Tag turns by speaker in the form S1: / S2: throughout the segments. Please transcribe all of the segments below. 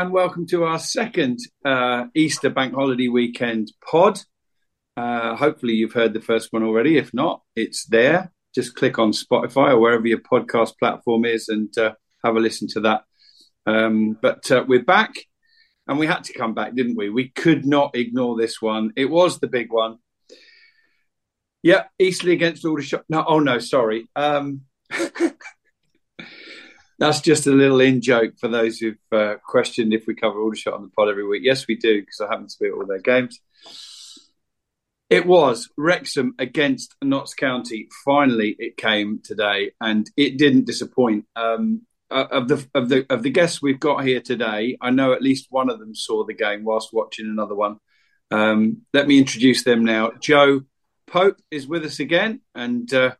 S1: and welcome to our second uh, Easter Bank Holiday Weekend pod. Uh, hopefully, you've heard the first one already. If not, it's there. Just click on Spotify or wherever your podcast platform is and uh, have a listen to that. Um, but uh, we're back, and we had to come back, didn't we? We could not ignore this one. It was the big one. Yeah, Eastleigh against Aldershot. No, oh no, sorry. Um, That's just a little in joke for those who've uh, questioned if we cover Aldershot on the pod every week. Yes, we do, because I happen to be at all their games. It was Wrexham against Notts County. Finally, it came today, and it didn't disappoint. Um, uh, of the of the of the guests we've got here today, I know at least one of them saw the game whilst watching another one. Um, let me introduce them now. Joe Pope is with us again, and uh,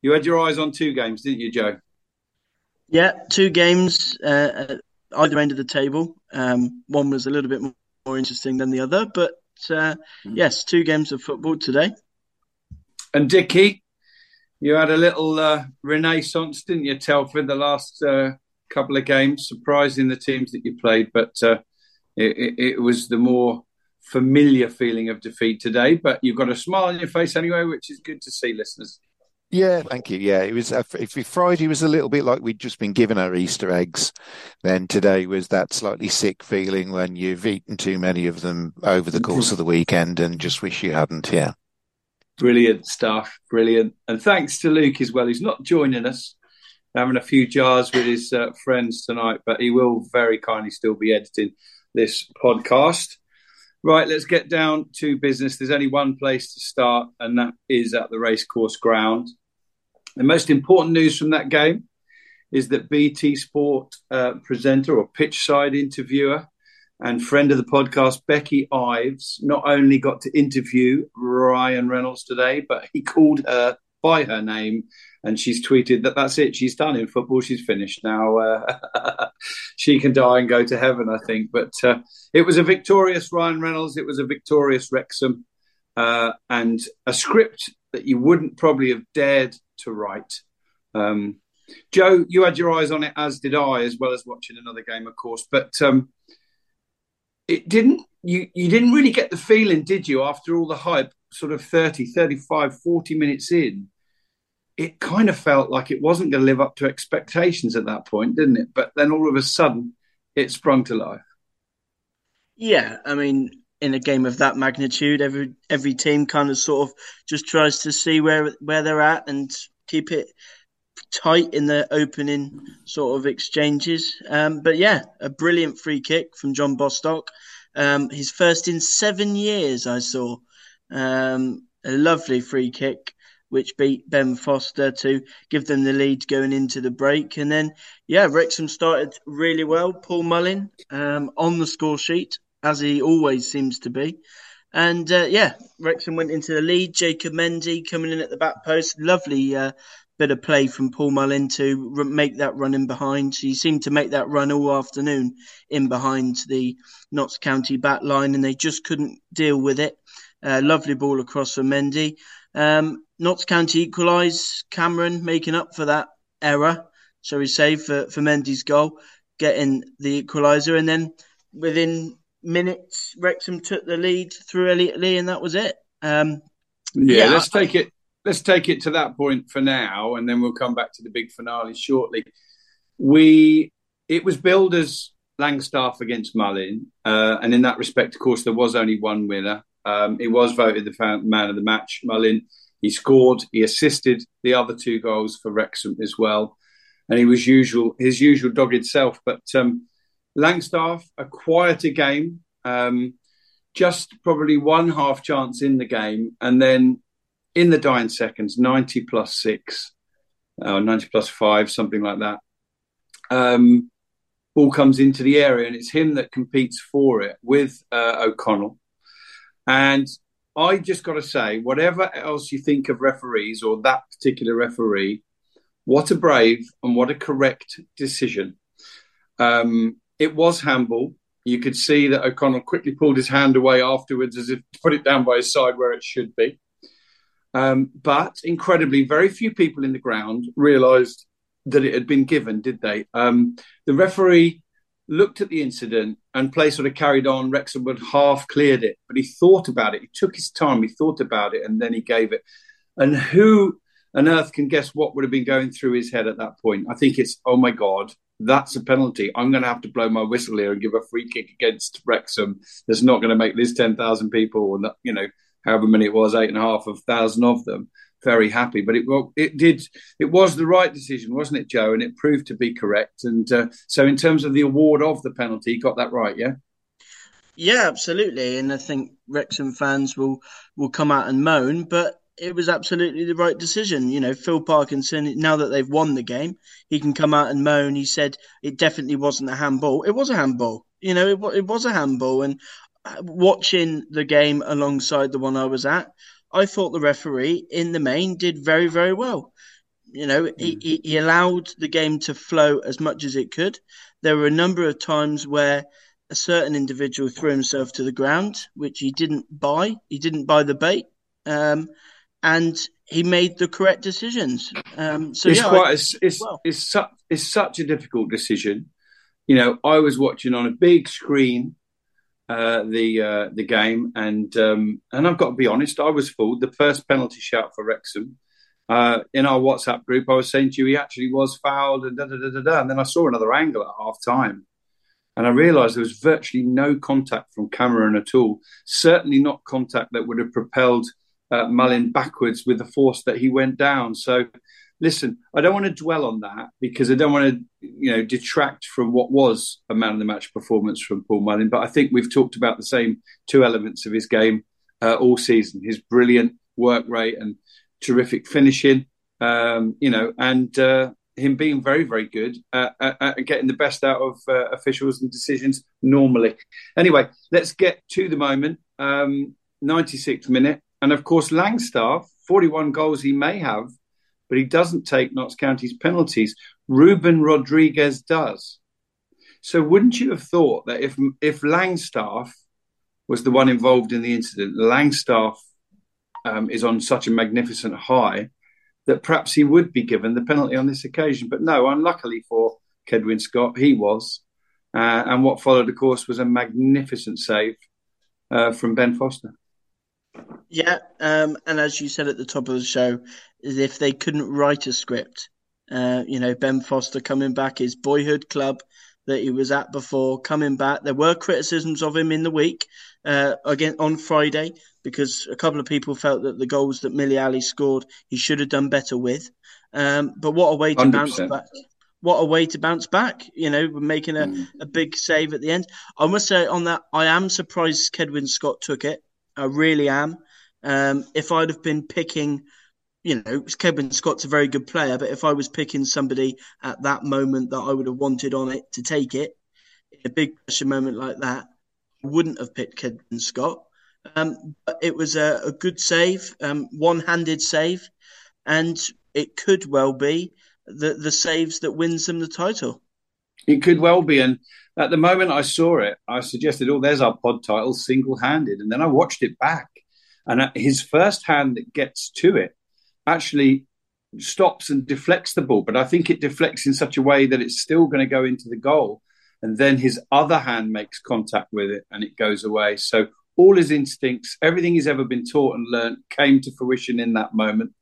S1: you had your eyes on two games, didn't you, Joe?
S2: Yeah, two games uh, at either end of the table. Um, one was a little bit more interesting than the other, but uh, mm. yes, two games of football today.
S1: And Dickie, you had a little uh, renaissance, didn't you, Telford, the last uh, couple of games, surprising the teams that you played, but uh, it, it was the more familiar feeling of defeat today. But you've got a smile on your face anyway, which is good to see, listeners.
S3: Yeah, thank you. Yeah, it was. Uh, if Friday was a little bit like we'd just been given our Easter eggs, then today was that slightly sick feeling when you've eaten too many of them over the course of the weekend and just wish you hadn't. Yeah,
S1: brilliant stuff, brilliant. And thanks to Luke as well. He's not joining us, having a few jars with his uh, friends tonight, but he will very kindly still be editing this podcast. Right, let's get down to business. There's only one place to start, and that is at the racecourse ground. The most important news from that game is that BT Sport uh, presenter or pitch side interviewer and friend of the podcast, Becky Ives, not only got to interview Ryan Reynolds today, but he called her by her name and she's tweeted that that's it. She's done in football. She's finished now. Uh, she can die and go to heaven, I think. But uh, it was a victorious Ryan Reynolds. It was a victorious Wrexham, uh, and a script that you wouldn't probably have dared to write. Um, Joe, you had your eyes on it, as did I, as well as watching another game, of course. But um, it didn't. You you didn't really get the feeling, did you? After all the hype, sort of 30, 35, 40 minutes in, it kind of felt like it wasn't going to live up to expectations at that point, didn't it? But then all of a sudden, it sprung to life.
S2: Yeah, I mean, in a game of that magnitude, every every team kind of sort of just tries to see where where they're at and keep it tight in the opening sort of exchanges. Um, but yeah, a brilliant free kick from John Bostock. Um, his first in seven years, I saw. Um, a lovely free kick, which beat Ben Foster to give them the lead going into the break. And then, yeah, Wrexham started really well. Paul Mullin um, on the score sheet as he always seems to be. And uh, yeah, Wrexham went into the lead. Jacob Mendy coming in at the back post. Lovely uh, bit of play from Paul Mullin to make that run in behind. He seemed to make that run all afternoon in behind the Notts County back line, and they just couldn't deal with it. Uh, lovely ball across for Mendy. Um, Notts County equalise. Cameron making up for that error, shall we say, for, for Mendy's goal, getting the equaliser. And then within minutes, Wrexham took the lead through Elliot Lee, and that was it. Um,
S1: yeah, yeah, let's take it. Let's take it to that point for now, and then we'll come back to the big finale shortly. We it was billed as Langstaff against Mullin, uh, and in that respect, of course, there was only one winner. Um, he was voted the man of the match. Mullin. He scored. He assisted the other two goals for Wrexham as well, and he was usual his usual dogged self. But um, Langstaff, a quieter game, um, just probably one half chance in the game, and then in the dying seconds, 90 plus six, or 90 plus five, something like that. Um, ball comes into the area, and it's him that competes for it with uh, O'Connell. And I just got to say, whatever else you think of referees or that particular referee, what a brave and what a correct decision. Um, it was handball. You could see that O'Connell quickly pulled his hand away afterwards as if to put it down by his side where it should be. Um, but incredibly, very few people in the ground realised that it had been given, did they? Um, the referee looked at the incident and play sort of carried on. Wrexham would half cleared it, but he thought about it. He took his time. He thought about it, and then he gave it. And who on earth can guess what would have been going through his head at that point? I think it's, oh my god, that's a penalty. I'm going to have to blow my whistle here and give a free kick against Wrexham. That's not going to make this ten thousand people, and you know, however many it was, eight and a half of thousand of them, very happy. But it well, it did it was the right decision, wasn't it, Joe? And it proved to be correct. And uh, so, in terms of the award of the penalty, he got that right, yeah.
S2: Yeah, absolutely. And I think Wrexham fans will will come out and moan, but it was absolutely the right decision. You know, Phil Parkinson, now that they've won the game, he can come out and moan. He said it definitely wasn't a handball. It was a handball. You know, it, it was a handball. And uh, watching the game alongside the one I was at, I thought the referee in the main did very, very well. You know, mm. he, he allowed the game to flow as much as it could. There were a number of times where a certain individual threw himself to the ground, which he didn't buy. He didn't buy the bait. Um, and he made the correct decisions. Um, so
S1: it's
S2: yeah,
S1: quite, I, it's, it's, well. it's, su- it's such a difficult decision. You know, I was watching on a big screen uh, the uh, the game, and um, and I've got to be honest, I was fooled. The first penalty shot for Wrexham uh, in our WhatsApp group, I was saying to you, he actually was fouled, and da da da da da. And then I saw another angle at half time, and I realised there was virtually no contact from Cameron at all. Certainly not contact that would have propelled uh, Mullin backwards with the force that he went down. So listen, I don't want to dwell on that because I don't want to, you know, detract from what was a man of the match performance from Paul Mullin. But I think we've talked about the same two elements of his game uh, all season: his brilliant work rate and terrific finishing. Um, you know, and uh, him being very, very good at, at, at getting the best out of uh, officials and decisions normally. Anyway, let's get to the moment. Um, 96th minute, and of course, Langstaff, 41 goals he may have but he doesn't take Notts County's penalties. Ruben Rodrigues does. So wouldn't you have thought that if if Langstaff was the one involved in the incident, Langstaff um, is on such a magnificent high that perhaps he would be given the penalty on this occasion. But no, unluckily for Cedwyn Scott, he was. Uh, and what followed, of course, was a magnificent save uh, from Ben Foster.
S2: Yeah, um, and as you said at the top of the show, is if they couldn't write a script. Uh, you know, Ben Foster coming back, his boyhood club that he was at before, coming back. There were criticisms of him in the week uh, again on Friday because a couple of people felt that the goals that Milli Alli scored, he should have done better with. Um, but what a way to 100%. bounce back! What a way to bounce back! You know, making a, mm. a big save at the end. I must say on that, I am surprised Cedwyn Scott took it. I really am. Um, if I'd have been picking you know, Kevin Scott's a very good player, but if I was picking somebody at that moment that I would have wanted on it to take it, in a big pressure moment like that, I wouldn't have picked Kevin Scott. Um, but it was a, a good save, um, one-handed save, and it could well be the the saves that wins them the title.
S1: It could well be, and at the moment I saw it, I suggested, "Oh, there's our pod title, single-handed," and then I watched it back, and uh, his first hand that gets to it actually stops and deflects the ball, but I think it deflects in such a way that it's still going to go into the goal. And then his other hand makes contact with it and it goes away. So all his instincts, everything he's ever been taught and learned came to fruition in that moment.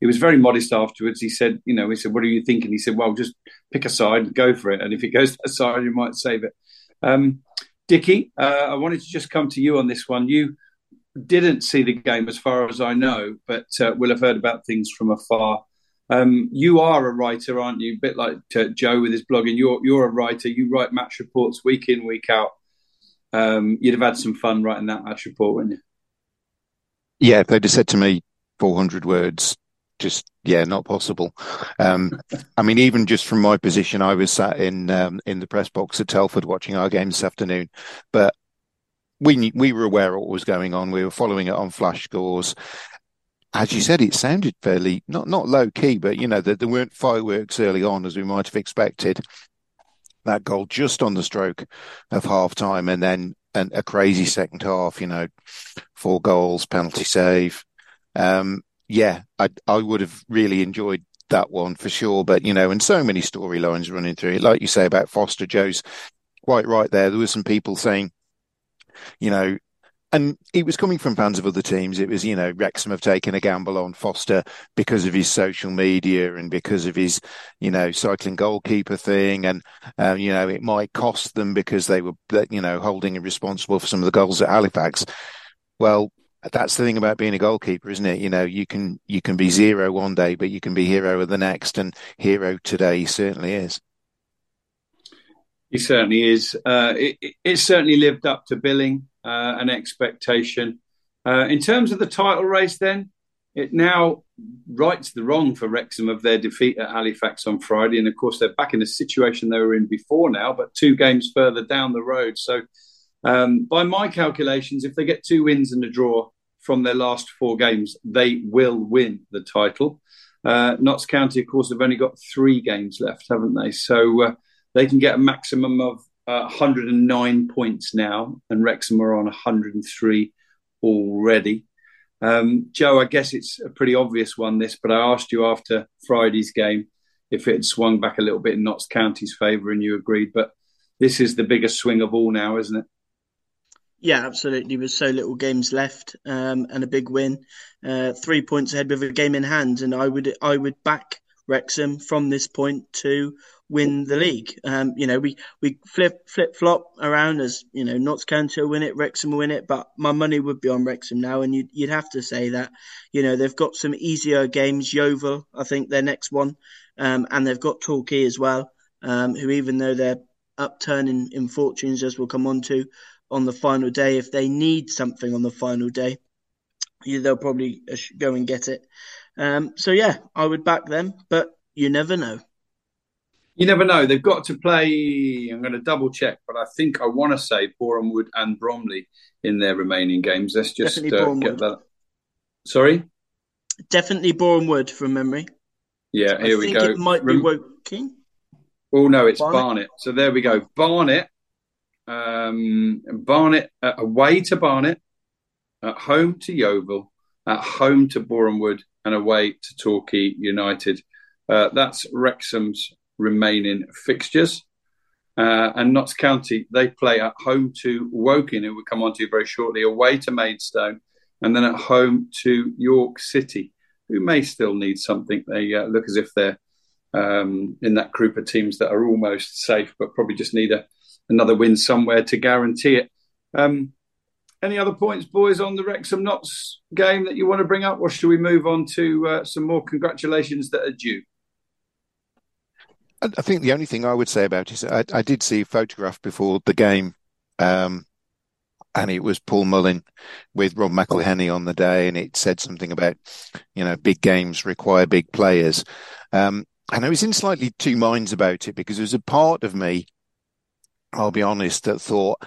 S1: He was very modest afterwards. He said, you know, he said, what are you thinking? He said, well, just pick a side and go for it. And if it goes that side, you might save it. Um, Dickie, uh, I wanted to just come to you on this one. You didn't see the game, as far as I know, but uh, will have heard about things from afar. Um, you are a writer, aren't you? A bit like uh, Joe with his blogging. You're you're a writer. You write match reports week in, week out. Um, you'd have had some fun writing that match report, wouldn't you?
S3: Yeah, if they'd have said to me 400 words, just yeah, not possible. Um, I mean, even just from my position, I was sat in um, in the press box at Telford watching our game this afternoon, but we we were aware of what was going on. We were following it on flash scores. As you said, it sounded fairly not not low key, but you know that there weren't fireworks early on as we might have expected. That goal just on the stroke of half time, and then a crazy second half. You know, four goals, penalty save. Um, yeah, I I would have really enjoyed that one for sure. But you know, and so many storylines running through it, like you say about Foster Joe's quite right there. There were some people saying, you know, and it was coming from fans of other teams. It was, you know, Wrexham have taken a gamble on Foster because of his social media and because of his, you know, cycling goalkeeper thing. And, um, you know, it might cost them because they were, you know, holding him responsible for some of the goals at Halifax. Well, that's the thing about being a goalkeeper, isn't it? You know, you can, you can be zero one day, but you can be hero the next. And hero today certainly is.
S1: He certainly is. Uh, it, it, certainly lived up to billing uh, and expectation. Uh, in terms of the title race, then it now rights the wrong for Wrexham of their defeat at Halifax on Friday, and of course they're back in the situation they were in before now, but two games further down the road. So, um, by my calculations, if they get two wins and a draw from their last four games, they will win the title. Uh, Notts County, of course, have only got three games left, haven't they? So uh, they can get a maximum of uh, 109 points now, and Wrexham are on 103 already. Um, Joe, I guess it's a pretty obvious one, this, but I asked you after Friday's game if it had swung back a little bit in Notts County's favour, and you agreed. But this is the biggest swing of all now, isn't it?
S2: Yeah, absolutely. With so little games left um, and a big win, uh, three points ahead with a game in hand, and I would I would back Wrexham from this point to win the league. Um, you know, we, we flip flip flop around as you know, Notts County will win it, Wrexham will win it, but my money would be on Wrexham now, and you'd you'd have to say that. You know, they've got some easier games. Yeovil, I think their next one, um, and they've got Torquay as well, um, who even though they're upturning in fortunes, as we'll come on to on the final day, if they need something on the final day, they'll probably uh, go and get it. Um, so yeah, I would back them, but you never know
S1: you never know. They've got to play. I'm going to double check, but I think I want to say Boreham Wood and Bromley in their remaining games. Let's just uh, get that. Sorry,
S2: definitely Boreham Wood from memory.
S1: Yeah, here I we go.
S2: It might Rem- be Woking.
S1: Oh no, it's Barnet. Barnet. So there we go. Barnet. Um, Barnet uh, away to Barnet, at home to Yeovil, at home to Boreham Wood, and away to Torquay United. Uh, that's Wrexham's remaining fixtures. Uh, and Notts County, they play at home to Woking, who we'll come on to very shortly, away to Maidstone, and then at home to York City, who may still need something. They uh, look as if they're um, in that group of teams that are almost safe, but probably just need a, another win somewhere to guarantee it. Um, any other points, boys, on the Wrexham Notts game that you want to bring up, or should we move on to uh, some more congratulations that are due?
S3: I think the only thing I would say about it is I, I did see a photograph before the game, um, and it was Paul Mullin with Rob McElhenney on the day, and it said something about, you know, big games require big players. Um, and I was in slightly two minds about it because there was a part of me, I'll be honest, that thought,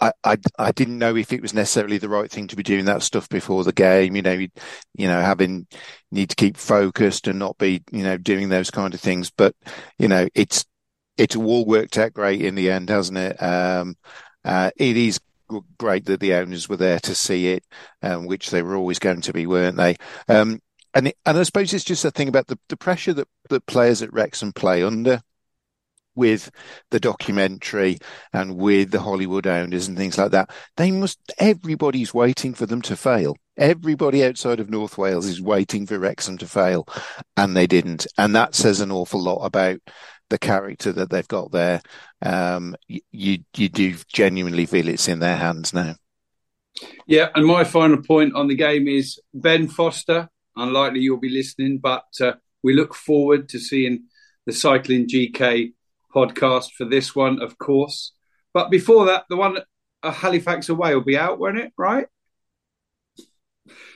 S3: I, I, I didn't know if it was necessarily the right thing to be doing that stuff before the game. You know, you, you know, having need to keep focused and not be, you know, doing those kind of things. But you know, it's it's all worked out great in the end, hasn't it? Um, uh, it is great that the owners were there to see it, um, which they were always going to be, weren't they? Um, and it, and I suppose it's just a thing about the, the pressure that, that players at Wrexham play under with the documentary and with the Hollywood owners and things like that. They must, everybody's waiting for them to fail. Everybody outside of North Wales is waiting for Wrexham to fail, and they didn't. And that says an awful lot about the character that they've got there. Um, you, you do genuinely feel it's in their hands now.
S1: Yeah, and my final point on the game is Ben Foster. Unlikely you'll be listening, but uh, we look forward to seeing the Cycling GK podcast for this one, of course. But before that, the one at Halifax away will be out, won't it? Right?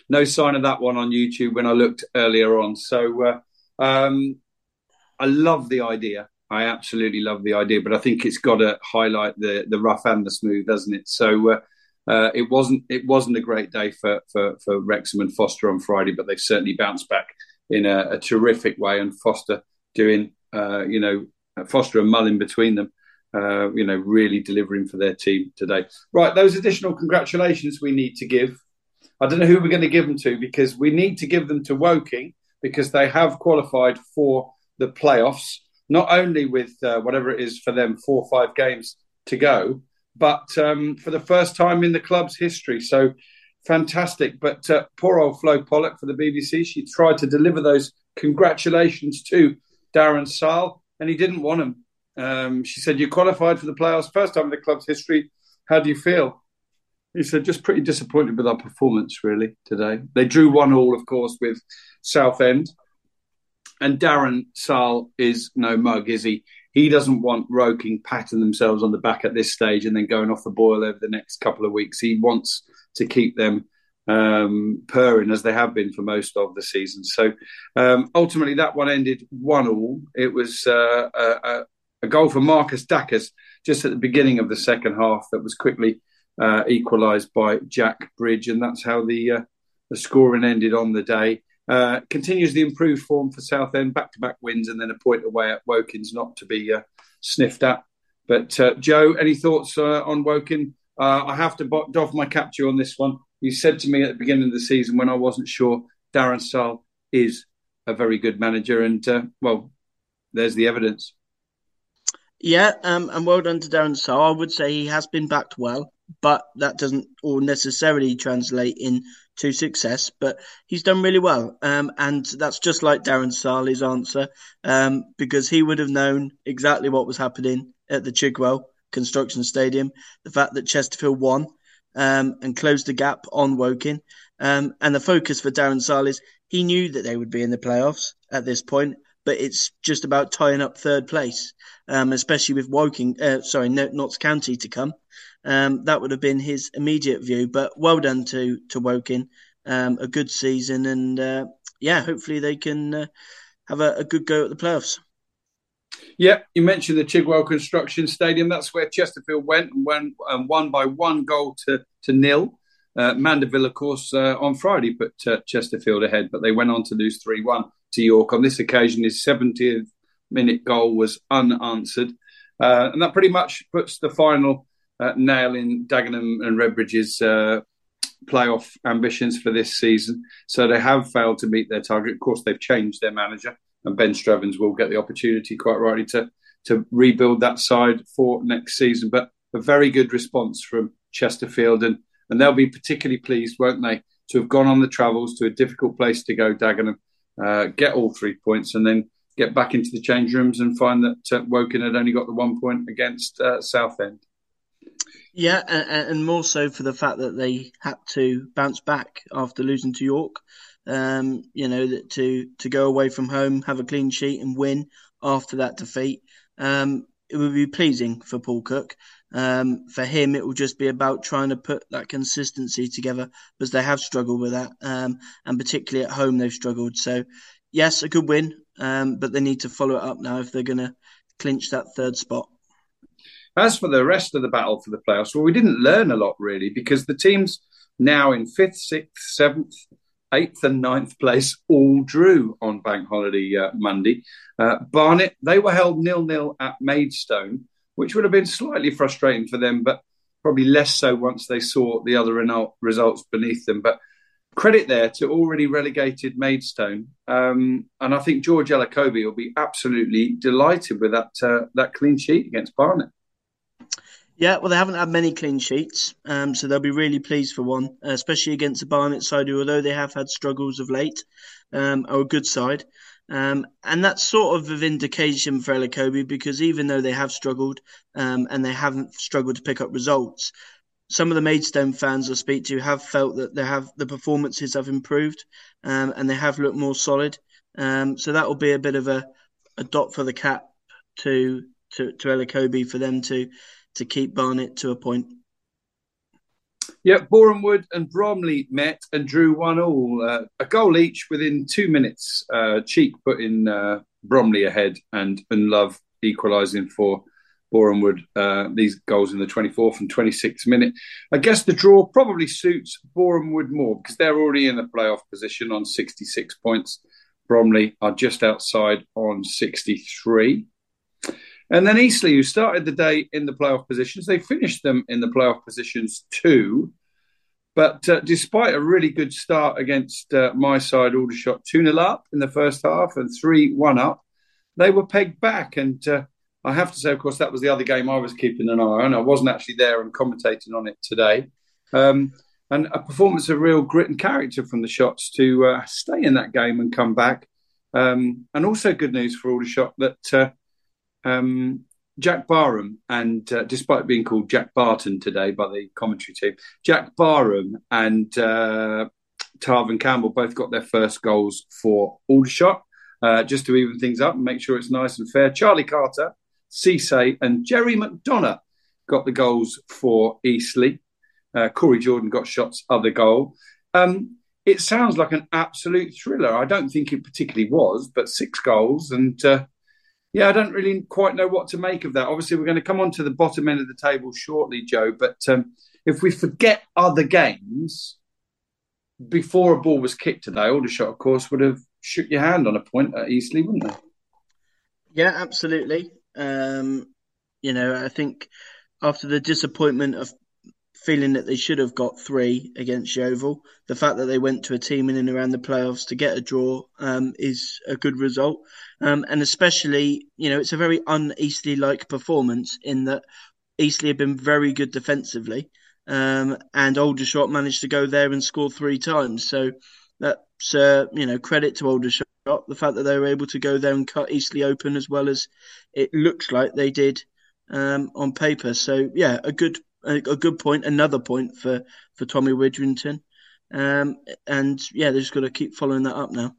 S1: No sign of that one on YouTube when I looked earlier on. So uh, um, I love the idea. I absolutely love the idea, but I think it's got to highlight the the rough and the smooth, doesn't it? So uh, uh, it wasn't it wasn't a great day for, for for Wrexham and Foster on Friday, but they've certainly bounced back in a, a terrific way. And Foster doing uh, you know Foster and Mullin between them, uh, you know, really delivering for their team today. Right, those additional congratulations we need to give. I don't know who we're going to give them to because we need to give them to Woking because they have qualified for the playoffs, not only with uh, whatever it is for them, four or five games to go, but um, for the first time in the club's history. So fantastic. But uh, poor old Flo Pollock for the BBC, she tried to deliver those congratulations to Darren Sarll, and he didn't want him. Um, she said, You qualified for the playoffs, first time in the club's history. How do you feel? He said, Just pretty disappointed with our performance, really, today. They drew one all, of course, with Southend. And Darren Sarll is no mug, is he? He doesn't want Woking patting themselves on the back at this stage and then going off the boil over the next couple of weeks. He wants to keep them um, purring as they have been for most of the season. So um, ultimately, that one ended one all. It was uh, a, a, goal for Marcus Dackers just at the beginning of the second half that was quickly uh, equalised by Jack Bridge, and that's how the uh, the scoring ended on the day. Uh, continues the improved form for Southend, back to back wins, and then a point away at Woking's not to be uh, sniffed at. But uh, Joe, any thoughts on Woking? I have to doff my cap to you on this one you said to me at the beginning of the season when I wasn't sure Darren Sarll is a very good manager, and uh, well, there's the evidence.
S2: Yeah, um, and well done to Darren Sarll. I would say he has been backed well, but that doesn't all necessarily translate into success. But he's done really well, um, and that's just like Darren Sarll's answer, um, because he would have known exactly what was happening at the Chigwell Construction Stadium. The fact that Chesterfield won um, and closed the gap on Woking. Um, and the focus for Darren Sarll is he knew that they would be in the playoffs at this point, but it's just about tying up third place, um, especially with Woking, uh, sorry, Notts County to come. Um, that would have been his immediate view. But well done to to Woking, um, a good season, and uh, yeah, hopefully they can uh, have a, a good go at the playoffs.
S1: Yeah, you mentioned the Chigwell Construction Stadium. That's where Chesterfield went and won, and won by one goal to, to nil. Uh, Mandeville, of course, uh, on Friday put uh, Chesterfield ahead, but they went on to lose 3 1 to York. On this occasion, his 70th minute goal was unanswered. Uh, and that pretty much puts the final uh, nail in Dagenham and Redbridge's uh, playoff ambitions for this season. So they have failed to meet their target. Of course, they've changed their manager and Ben Strevens will get the opportunity, quite rightly, to to rebuild that side for next season. But a very good response from Chesterfield, and and they'll be particularly pleased, won't they, to have gone on the travels to a difficult place to go, Dagenham, uh, get all three points, and then get back into the change rooms and find that uh, Woking had only got the one point against uh, Southend.
S2: Yeah, and, and more so for the fact that they had to bounce back after losing to York um, you know, to to go away from home, have a clean sheet, and win after that defeat. Um, it would be pleasing for Paul Cook. Um, for him, it will just be about trying to put that consistency together because they have struggled with that, um, and particularly at home they've struggled. So, yes, a good win, um, but they need to follow it up now if they're going to clinch that third spot.
S1: As for the rest of the battle for the playoffs, well, we didn't learn a lot really because the teams now in fifth, sixth, seventh, eighth and ninth place all drew on Bank Holiday uh, Monday. Uh, Barnet, they were held nil nil at Maidstone, which would have been slightly frustrating for them, but probably less so once they saw the other results beneath them. But credit there to already relegated Maidstone, um, and I think George Elokobi will be absolutely delighted with that uh, that clean sheet against Barnet.
S2: Yeah, well, they haven't had many clean sheets, um, so they'll be really pleased for one, uh, especially against the Barnet side, who, although they have had struggles of late, um, are a good side. Um, and that's sort of a vindication for Elokobi because even though they have struggled um, and they haven't struggled to pick up results, some of the Maidstone fans I speak to have felt that they have the performances have improved um, and they have looked more solid. Um, so that will be a bit of a, a dot for the cap to to to Elokobi for them to to keep Barnet to a point.
S1: Yeah, Borehamwood and Bromley met and drew one all, uh, a goal each within two minutes. Uh, Cheek putting uh, Bromley ahead and and Love equalising for Borehamwood. Uh, these goals in the 24th and 26th minute. I guess the draw probably suits Borehamwood more because they're already in the playoff position on 66 points. Bromley are just outside on 63. And then Eastleigh, who started the day in the playoff positions, they finished them in the playoff positions too. But uh, despite a really good start against uh, my side, Aldershot 2 0 up in the first half and 3 1 up, they were pegged back. And uh, I have to say, of course, that was the other game I was keeping an eye on. I wasn't actually there and commentating on it today. Um, and a performance of real grit and character from the shots to uh, stay in that game and come back. Um, and also good news for Aldershot that uh, um, Jack Barham and uh, despite being called Jack Barton today by the commentary team, Jack Barham and uh, Tarvin Campbell both got their first goals for Aldershot. Uh, just to even things up and make sure it's nice and fair. Charlie Carter, Cisse, and Jerry McDonough got the goals for Eastleigh. Uh, Corey Jordan got shots, other goal. Um, it sounds like an absolute thriller. I don't think it particularly was, but six goals. And uh, yeah, I don't really quite know what to make of that. Obviously, we're going to come on to the bottom end of the table shortly, Joe. But um, if we forget other games, before a ball was kicked today, Aldershot, of course, would have shook your hand on a point at Eastleigh, wouldn't they?
S2: Yeah, absolutely. Um, you know, I think after the disappointment of feeling that they should have got three against Yeovil, the fact that they went to a team in and around the playoffs to get a draw um, is a good result. Um, and especially, you know, it's a very un-Eastleigh like performance in that Eastleigh have been very good defensively. Um, and Aldershot managed to go there and score three times. So that's uh, you know credit to Aldershot the fact that they were able to go there and cut Eastleigh open as well as it looks like they did um, on paper. So yeah, a good a, good point, another point for for Tommy Widdrington, um, and yeah, they've just got to keep following that up now.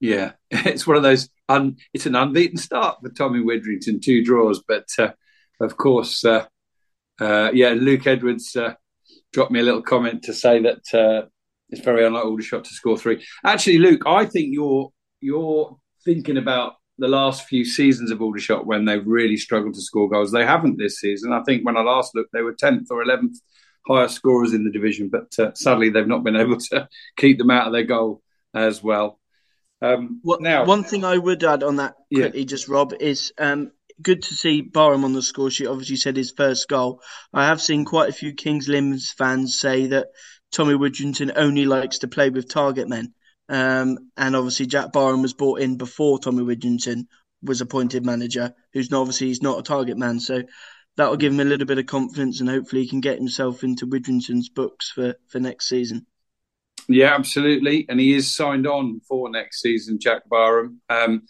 S1: Yeah, it's one of those. Un, it's an unbeaten start for Tommy Widdrington, two draws, but uh, of course. Uh, uh, yeah, Luke Edwards uh, dropped me a little comment to say that uh, it's very unlikely Aldershot to score three. Actually, Luke, I think you're you're thinking about the last few seasons of Aldershot when they've really struggled to score goals. They haven't this season. I think when I last looked, they were tenth or eleventh highest scorers in the division, but uh, sadly they've not been able to keep them out of their goal as well.
S2: Um, well, now, one thing I would add on that quickly, yeah. just Rob, is um, good to see Barham on the score sheet. Obviously, said his first goal. I have seen quite a few King's Lynn fans say that Tommy Widdrington only likes to play with target men. Um, and obviously, Jack Barham was brought in before Tommy Widdrington was appointed manager, who's obviously he's not a target man. So that will give him a little bit of confidence, and hopefully he can get himself into Widdrington's books for for next season.
S1: Yeah, absolutely, and he is signed on for next season, Jack Barham. Um,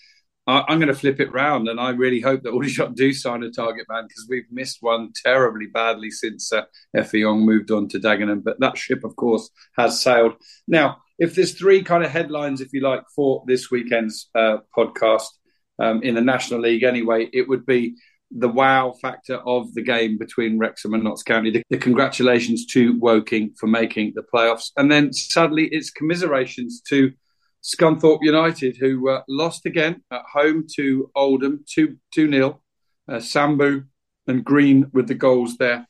S1: I, am going to flip it round, and I really hope that Aldershot do sign a target man because we've missed one terribly badly since uh, Efe Young moved on to Dagenham. But that ship, of course, has sailed. Now, if there's three kind of headlines, if you like, for this weekend's uh, podcast um, in the National League, anyway, it would be the wow factor of the game between Wrexham and Notts County. The, the, congratulations to Woking for making the playoffs. And then sadly, it's commiserations to Scunthorpe United, who uh, lost again at home to Oldham 2 2 0. Uh, Sambu and Green with the goals there.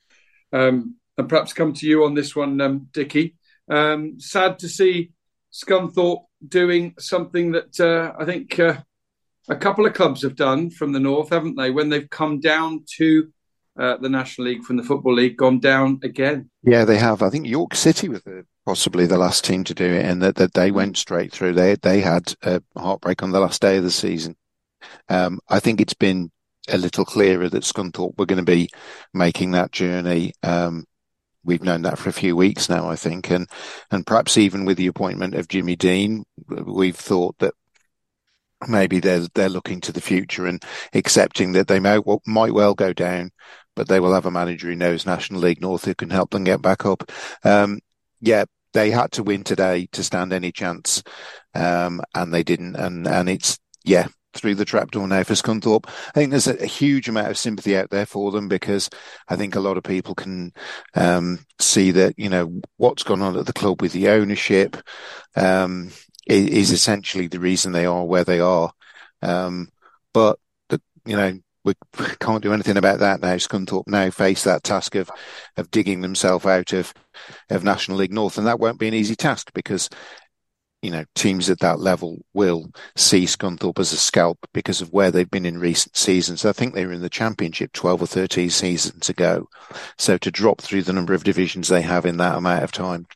S1: Um, and perhaps come to you on this one, um, Dickie. Um, sad to see Scunthorpe doing something that uh, I think uh, a couple of clubs have done from the north, haven't they? When they've come down to uh, the National League from the Football League, gone down again.
S3: Yeah, they have. I think York City was the possibly the last team to do it, and that, that they mm. went straight through. They they had a heartbreak on the last day of the season. Um, I think it's been a little clearer that Scunthorpe were going to be making that journey. Um, we've known that for a few weeks now, I think, and and perhaps even with the appointment of Jimmy Dean, we've thought that maybe they're they're looking to the future and accepting that they may might well go down, but they will have a manager who knows National League North who can help them get back up. Um, yeah, they had to win today to stand any chance, um, and they didn't. And and it's yeah through the trapdoor now for Scunthorpe. I think there's a, huge amount of sympathy out there for them because I think a lot of people can um, see that you know what's gone on at the club with the ownership um, is, is, essentially the reason they are where they are. Um, but the, you know we can't do anything about that now. Scunthorpe now face that task of of digging themselves out of of National League North, and that won't be an easy task because you know teams at that level will see Scunthorpe as a scalp because of where they've been in recent seasons. I think they were in the Championship twelve or thirteen seasons ago, so to drop through the number of divisions they have in that amount of time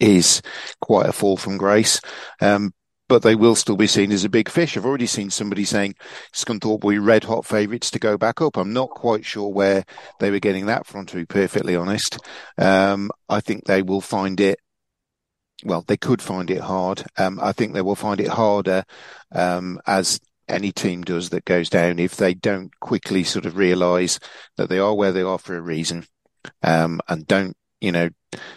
S3: is quite a fall from grace. Um, but they will still be seen as a big fish. I've already seen somebody saying Scunthorpe will be red hot favourites to go back up. I'm not quite sure where they were getting that from, to be perfectly honest. Um, I think they will find it. Well, they could find it hard. Um, I think they will find it harder um, as any team does that goes down if they don't quickly sort of realise that they are where they are for a reason um, and don't you know,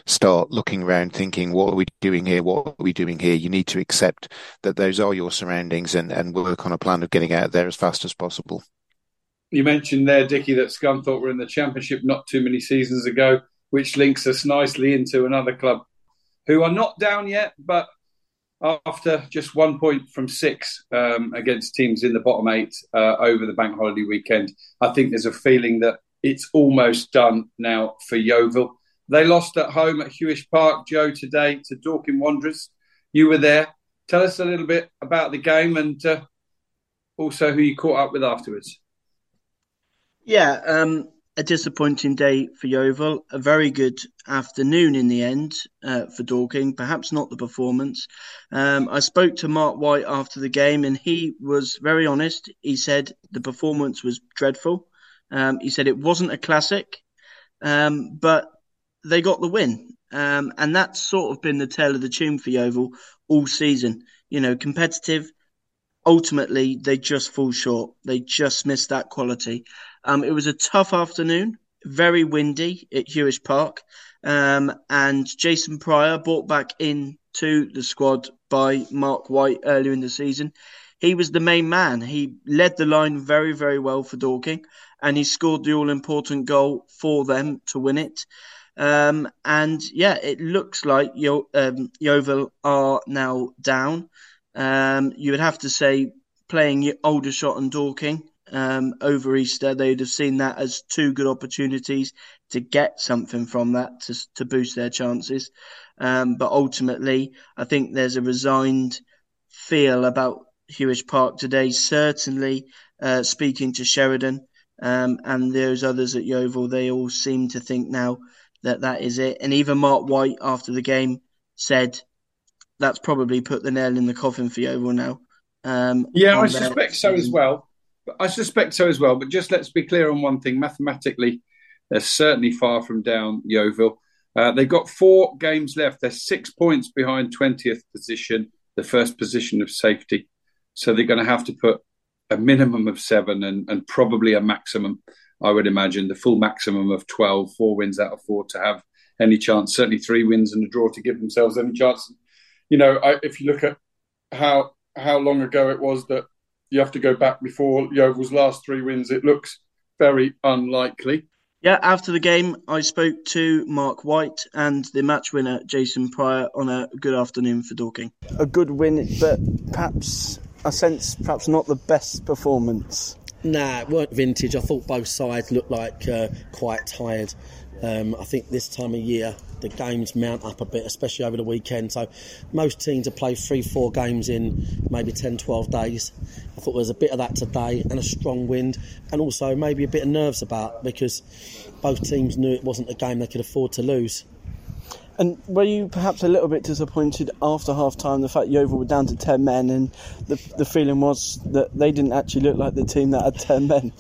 S3: start looking around thinking, what are we doing here? What are we doing here? You need to accept that those are your surroundings and, and work on a plan of getting out there as fast as possible.
S1: You mentioned there, Dickie, that Scunthorpe were in the Championship not too many seasons ago, which links us nicely into another club who are not down yet, but after just one point from six um, against teams in the bottom eight uh, over the bank holiday weekend, I think there's a feeling that it's almost done now for Yeovil. They lost at home at Huish Park, Joe, today to Dorking Wanderers. You were there. Tell us a little bit about the game and uh, also who you caught up with afterwards.
S2: Yeah, um, a disappointing day for Yeovil. A very good afternoon in the end uh, for Dorking. Perhaps not the performance. Um, I spoke to Marc White after the game, and he was very honest. He said the performance was dreadful. Um, he said it wasn't a classic, um, but they got the win. Um, and that's sort of been the tale of the tune for Yeovil all season. You know, competitive. Ultimately, they just fall short. They just miss that quality. Um, it was a tough afternoon, very windy at Huish Park. Um, and Jason Prior brought back into the squad by Marc White earlier in the season. He was the main man. He led the line very, very well for Dorking, and he scored the all important goal for them to win it. Um, and yeah, it looks like Yo- um, Yeovil are now down. Um, you would have to say playing Aldershot and Dorking um, over Easter, they'd have seen that as two good opportunities to get something from that to, to boost their chances. Um, but ultimately, I think there's a resigned feel about Huish Park today. Certainly, uh, speaking to Sheridan um, and those others at Yeovil, they all seem to think now that that is it. And even Marc White after the game said that's probably put the nail in the coffin for Yeovil now.
S1: Um, yeah, I suspect so as well. I suspect so as well. But just let's be clear on one thing: mathematically, they're certainly far from down Yeovil. Uh, they've got four games left. They're six points behind twentieth position, the first position of safety. So they're going to have to put a minimum of seven and, and probably a maximum I would imagine the full maximum of 12, four wins out of four to have any chance. Certainly three wins and a draw to give themselves any chance. You know, I, if you look at how how long ago it was that you have to go back before Yeovil's last three wins, it looks very unlikely.
S2: Yeah, after the game, I spoke to Marc White and the match winner, Jason Prior, on a good afternoon for Dorking.
S4: A good win, but perhaps I sense perhaps not the best performance.
S5: Nah, it weren't vintage. I thought both sides looked like uh, quite tired. Um, I think this time of year the games mount up a bit, especially over the weekend. So most teams have played three, four games in maybe 10, 12 days. I thought there was a bit of that today and a strong wind, and also maybe a bit of nerves about because both teams knew it wasn't a game they could afford to lose.
S4: And were you perhaps a little bit disappointed after half time the fact Yeovil were down to 10 men and the, the feeling was that they didn't actually look like the team that had 10 men?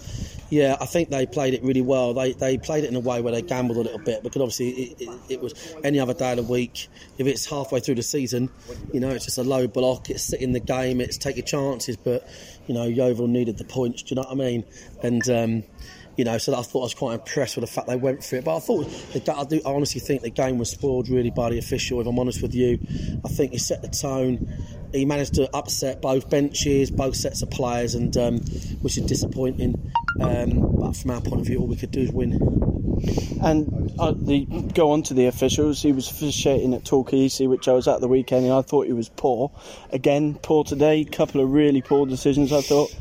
S5: Yeah, I think they played it really well. They they played it in a way where they gambled a little bit because obviously it, it, it, was any other day of the week. If it's halfway through the season, you know it's just a low block. It's sitting the game. It's your chances. But you know Yeovil needed the points. Do you know what I mean? And um, you know, so I thought I was quite impressed with the fact they went for it. But I thought, I, do, I honestly think the game was spoiled really by the official. If I'm honest with you, I think he set the tone. He managed to upset both benches, both sets of players, and um, which is disappointing. Um, but from our point of view, all we could do is win.
S4: And uh, the, go on to the officials. He was officiating at Torquay which I was at the weekend, and I thought he was poor. Again, poor today. Couple of really poor decisions. I thought.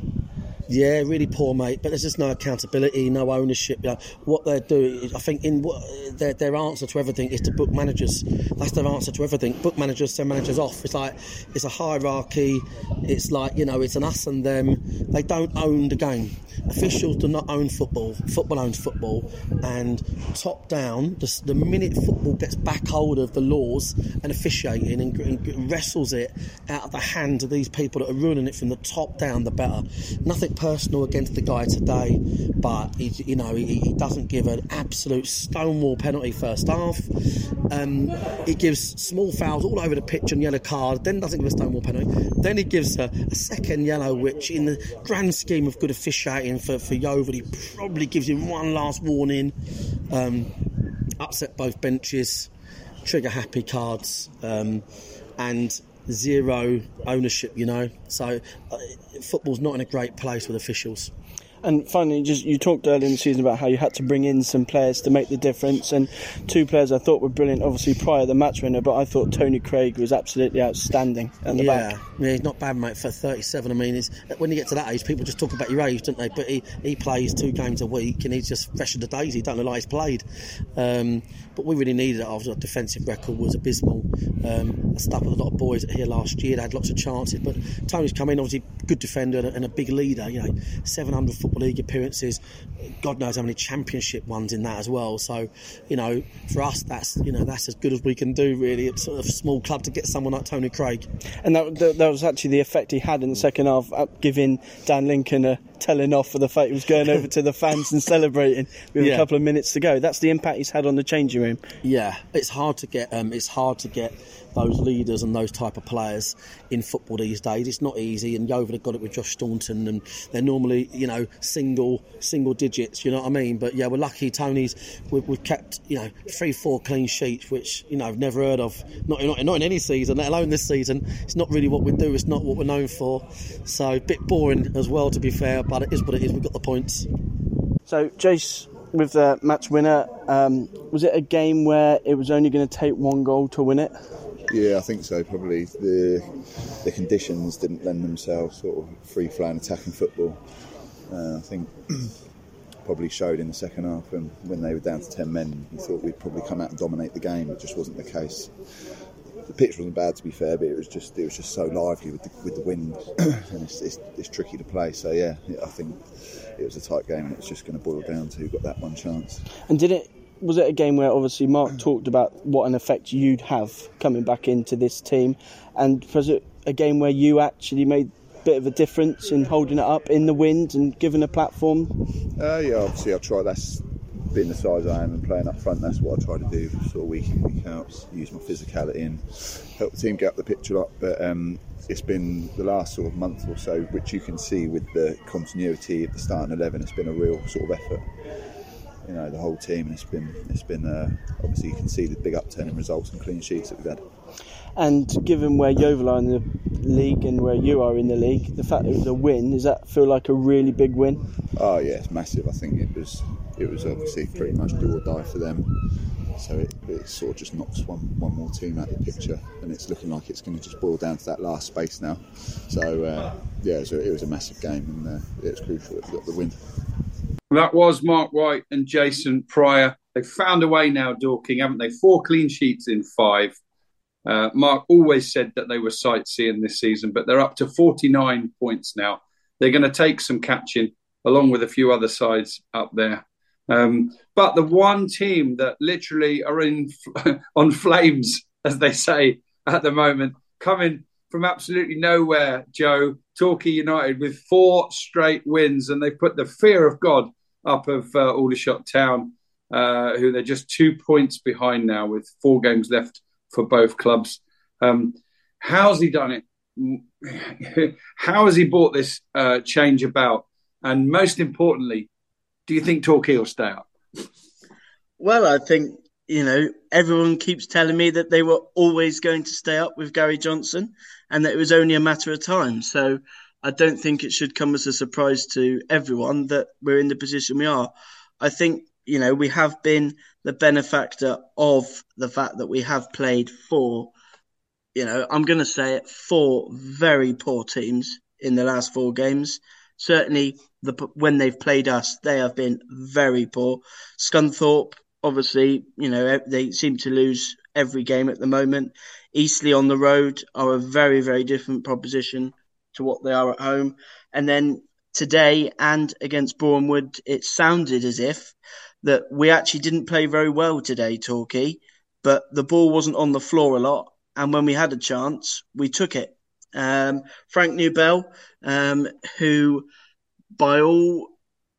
S5: Yeah, really poor, mate. But there's just no accountability, no ownership. You know, what they're doing, I think, in what, their their answer to everything is to book managers. That's their answer to everything. Book managers, send managers off. It's like it's a hierarchy. It's like you know, it's an us and them. They don't own the game. Officials do not own football. Football owns football, and top down, the, the minute football gets back hold of the laws and officiating and, and wrestles it out of the hands of these people that are ruining it from the top down, the better. Nothing personal against the guy today, but he, you know he, he doesn't give an absolute stonewall penalty first half. Um, he gives small fouls all over the pitch and yellow card. Then doesn't give a stonewall penalty. Then he gives a, a second yellow, which in the grand scheme of good officiating for for Yeovil, he probably gives him one last warning. Um, upset both benches, trigger happy cards, um, and zero ownership, you know. So uh, football's not in a great place with officials.
S4: And finally, just you talked earlier in the season about how you had to bring in some players to make the difference, and two players I thought were brilliant. Obviously, Prior the match winner, but I thought Tony Craig was absolutely outstanding at the
S5: yeah,
S4: back.
S5: yeah, he's not bad, mate. For 37, I mean, when you get to that age, people just talk about your age, don't they? But he, he plays two games a week, and he's just fresh as the daisy. He don't know like he's played. Um, but we really needed it. After our defensive record was abysmal. Um, I stuck with a lot of boys here last year. They had lots of chances, but Tony's come in, obviously good defender and a, and a big leader. You know, 700 football league appearances. God knows how many championship ones in that as well. So, you know, for us, that's you know that's as good as we can do. Really, it's sort of a small club to get someone like Tony Craig.
S4: And that, that, that was actually the effect he had in the second half, giving Dan Lincoln a telling off for the fact he was going over to the fans and celebrating with
S5: Yeah.
S4: a couple of minutes to go. That's the impact he's had on the changing room.
S5: Yeah, it's hard to get. Um, it's hard to get those leaders and those type of players in football these days. It's not easy, and Yeovil have got it with Josh Staunton, and they're normally, you know, single single digits. You know what I mean? But yeah, we're lucky. Tony's we've, we've kept, you know, three four clean sheets, which you know I've never heard of. Not not, not in any season, let alone this season. It's not really what we do. It's not what we're known for. So a bit boring as well, to be fair. But it is what it is. We've got the points.
S4: So, Jace, with the match winner, um, was it a game where it was only going to take one goal to win it?
S6: Yeah, I think so. Probably the the conditions didn't lend themselves sort of free flowing attacking football. Uh, I think probably showed in the second half when, when they were down to ten men. You thought we'd probably come out and dominate the game. It just wasn't the case. The pitch wasn't bad to be fair, but it was just it was just so lively with the, with the wind, and it's, it's, it's tricky to play. So yeah, I think it was a tight game, and it's just going to boil down to who got that one chance.
S4: And did it? Was it a game where obviously Marc talked about what an effect you'd have coming back into this team, and was it a game where you actually made a bit of a difference in holding it up in the wind and giving a platform?
S6: Uh, yeah, obviously I try. That's being the size I am and playing up front. That's what I try to do, sort of week in week out. Use my physicality and help the team get up the pitch a lot. But um, it's been the last sort of month or so, which you can see with the continuity of the starting eleven. It's been a real sort of effort. You know, the whole team. and It's been. It's been. Uh, obviously, you can see the big upturn in results and clean sheets that we've had.
S4: And given where Yeovil are in the league and where you are in the league, the fact that it was a win, does that feel like a really big win?
S6: Oh yeah, it's massive. I think it was it was obviously pretty much do or die for them. So it, it sort of just knocks one one more team out of the picture, and it's looking like it's going to just boil down to that last space now. So uh, yeah, it was, a, it was a massive game, and uh, it was crucial that we got the win.
S1: That was Marc White and Jason Prior. They've found a way now, Dorking, haven't they? Four clean sheets in five. Uh, Marc always said that they were sightseeing this season, but they're up to 49 points now. They're going to take some catching along with a few other sides up there. Um, but the one team that literally are in on flames, as they say at the moment, coming from absolutely nowhere, Joe, Torquay United with four straight wins, and they put the fear of God up of uh, Aldershot Town, uh, who they're just two points behind now with four games left for both clubs. Um, how's he done it? How has he brought this uh, change about? And most importantly, do you think Torquay will stay up?
S2: Well, I think, you know, everyone keeps telling me that they were always going to stay up with Gary Johnson and that it was only a matter of time. So I don't think it should come as a surprise to everyone that we're in the position we are. I think, you know, we have been the benefactor of the fact that we have played four, you know, I'm going to say it, four very poor teams in the last four games. certainly the when they've played us, they have been very poor. Scunthorpe, obviously, you know they seem to lose every game at the moment. Eastleigh on the road are a very very different proposition to what they are at home, and then today and against Bournemouth, it sounded as if that we actually didn't play very well today, Torquay, but the ball wasn't on the floor a lot, and when we had a chance, we took it. Um, Frank Nouble, um, who by all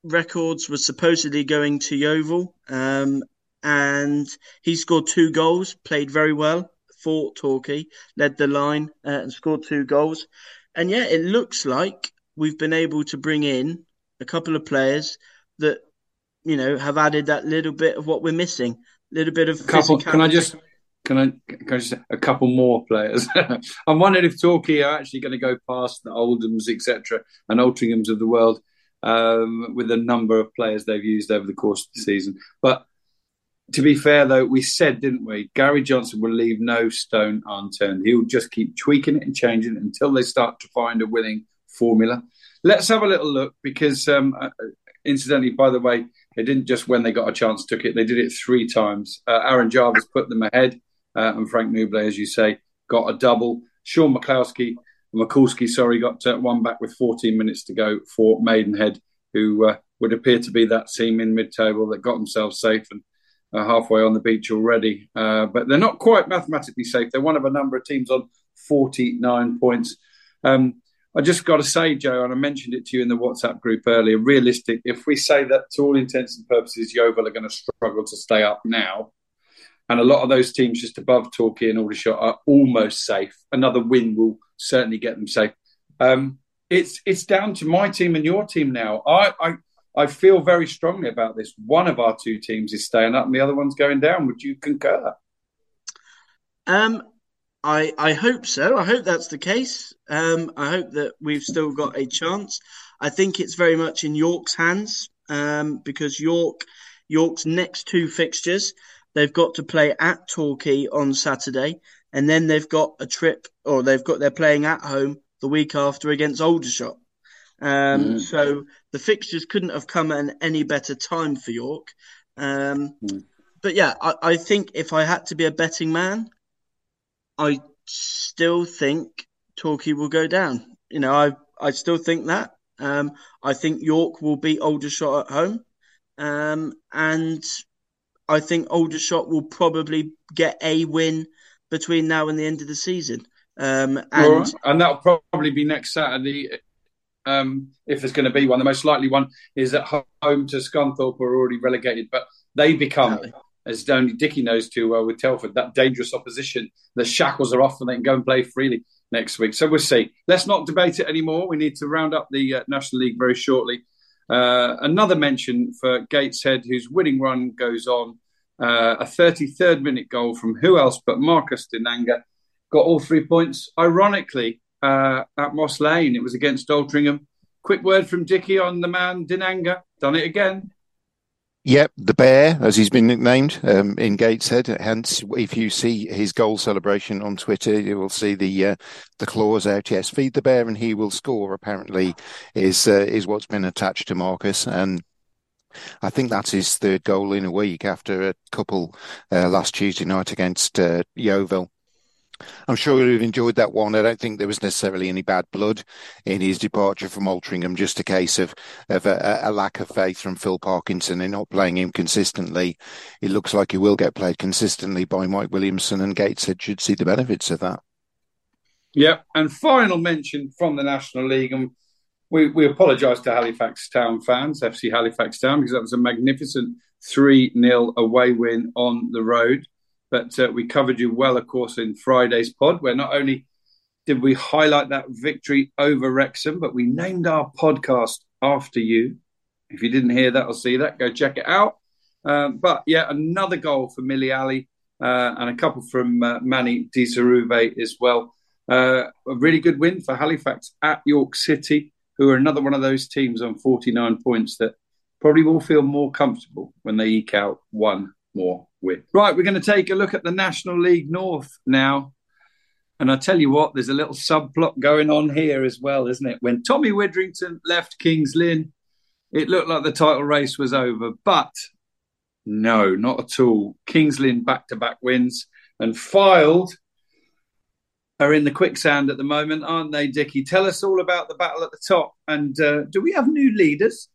S2: records was supposedly going to Yeovil, um, and he scored two goals, played very well, fought Torquay, led the line, uh, and scored two goals. And yeah, it looks like we've been able to bring in a couple of players that you know have added that little bit of what we're missing, a little bit of
S1: couple. Can I just can I, can I just a couple more players? I'm wondering if Torquay are actually going to go past the Oldhams, etc., and Altrinchams of the world um, with the number of players they've used over the course of the season. But to be fair, though, we said, didn't we? Gary Johnson will leave no stone unturned. He'll just keep tweaking it and changing it until they start to find a winning formula. Let's have a little look because, um, uh, incidentally, by the way, they didn't just when they got a chance took it; they did it three times. Uh, Aaron Jarvis put them ahead, uh, and Frank Nouble, as you say, got a double. Sean McCloskey, Mikulski, sorry, got uh, one back with 14 minutes to go for Maidenhead, who uh, would appear to be that team in mid-table that got themselves safe and are halfway on the beach already. Uh, but they're not quite mathematically safe. They're one of a number of teams on 49 points. Um, I just got to say, Joe, and I mentioned it to you in the WhatsApp group earlier. Realistic, if we say that to all intents and purposes, Yeovil are going to struggle to stay up now, and a lot of those teams just above Torquay and Aldershot are almost safe. Another win will certainly get them safe. Um, it's it's down to my team and your team now. I, I I feel very strongly about this. One of our two teams is staying up, and the other one's going down. Would you concur?
S2: Um, I I hope so. I hope that's the case. Um, I hope that we've still got a chance. I think it's very much in York's hands um, because York York's next two fixtures they've got to play at Torquay on Saturday, and then they've got a trip, or they've got they're playing at home the week after against Aldershot. Um, mm. So the fixtures couldn't have come at any better time for York. Um, mm. But yeah, I, I, think if I had to be a betting man, I still think Torquay will go down. You know, I I still think that. Um, I think York will beat Aldershot at home, um, and I think Aldershot will probably get a win between now and the end of the season. Um, and
S1: right. and that'll probably be next Saturday. Um, if there's going to be one, the most likely one is at home to Scunthorpe, who are already relegated, but they become, exactly. as only Dickie knows too well with Telford, that dangerous opposition. The shackles are off and they can go and play freely next week. So we'll see. Let's not debate it anymore. We need to round up the uh, National League very shortly. Uh, another mention for Gateshead, whose winning run goes on. Uh, a 33rd minute goal from who else but Marcus Dinanga. Got all three points. Ironically, uh, at Moss Lane, it was against Altrincham. Quick word from Dickie on the man Dinanga. Done it again.
S3: Yep, the bear, as he's been nicknamed um, in Gateshead. Hence, if you see his goal celebration on Twitter, you will see the uh, the claws out. Yes, feed the bear and he will score. Apparently, is uh, is what's been attached to Marcus, and I think that's his third goal in a week after a couple uh, last Tuesday night against uh, Yeovil. I'm sure he would have enjoyed that one. I don't think there was necessarily any bad blood in his departure from Altrincham, just a case of, of a, a, lack of faith from Phil Parkinson in not playing him consistently. It looks like he will get played consistently by Mike Williamson, and Gates, Gateshead should see the benefits of that.
S1: Yeah, and final mention from the National League, and we, we apologise to Halifax Town fans, FC Halifax Town, because that was a magnificent 3 0 away win on the road. But uh, we covered you well, of course, in Friday's pod, where not only did we highlight that victory over Wrexham, but we named our podcast after you. If you didn't hear that or see that, go check it out. Um, but yeah, another goal for Milli Alli uh, and a couple from uh, Manny Di as well. Uh, a really good win for Halifax at York City, who are another one of those teams on 49 points that probably will feel more comfortable when they eke out one more win. Right, we're going to take a look at the National League North now. And I tell you what, there's a little subplot going on here as well, isn't it? When Tommy Widdrington left King's Lynn, it looked like the title race was over, but no, not at all. King's Lynn back to back wins and Fylde are in the quicksand at the moment, aren't they, Dickie? Tell us all about the battle at the top. And uh, do we have new leaders?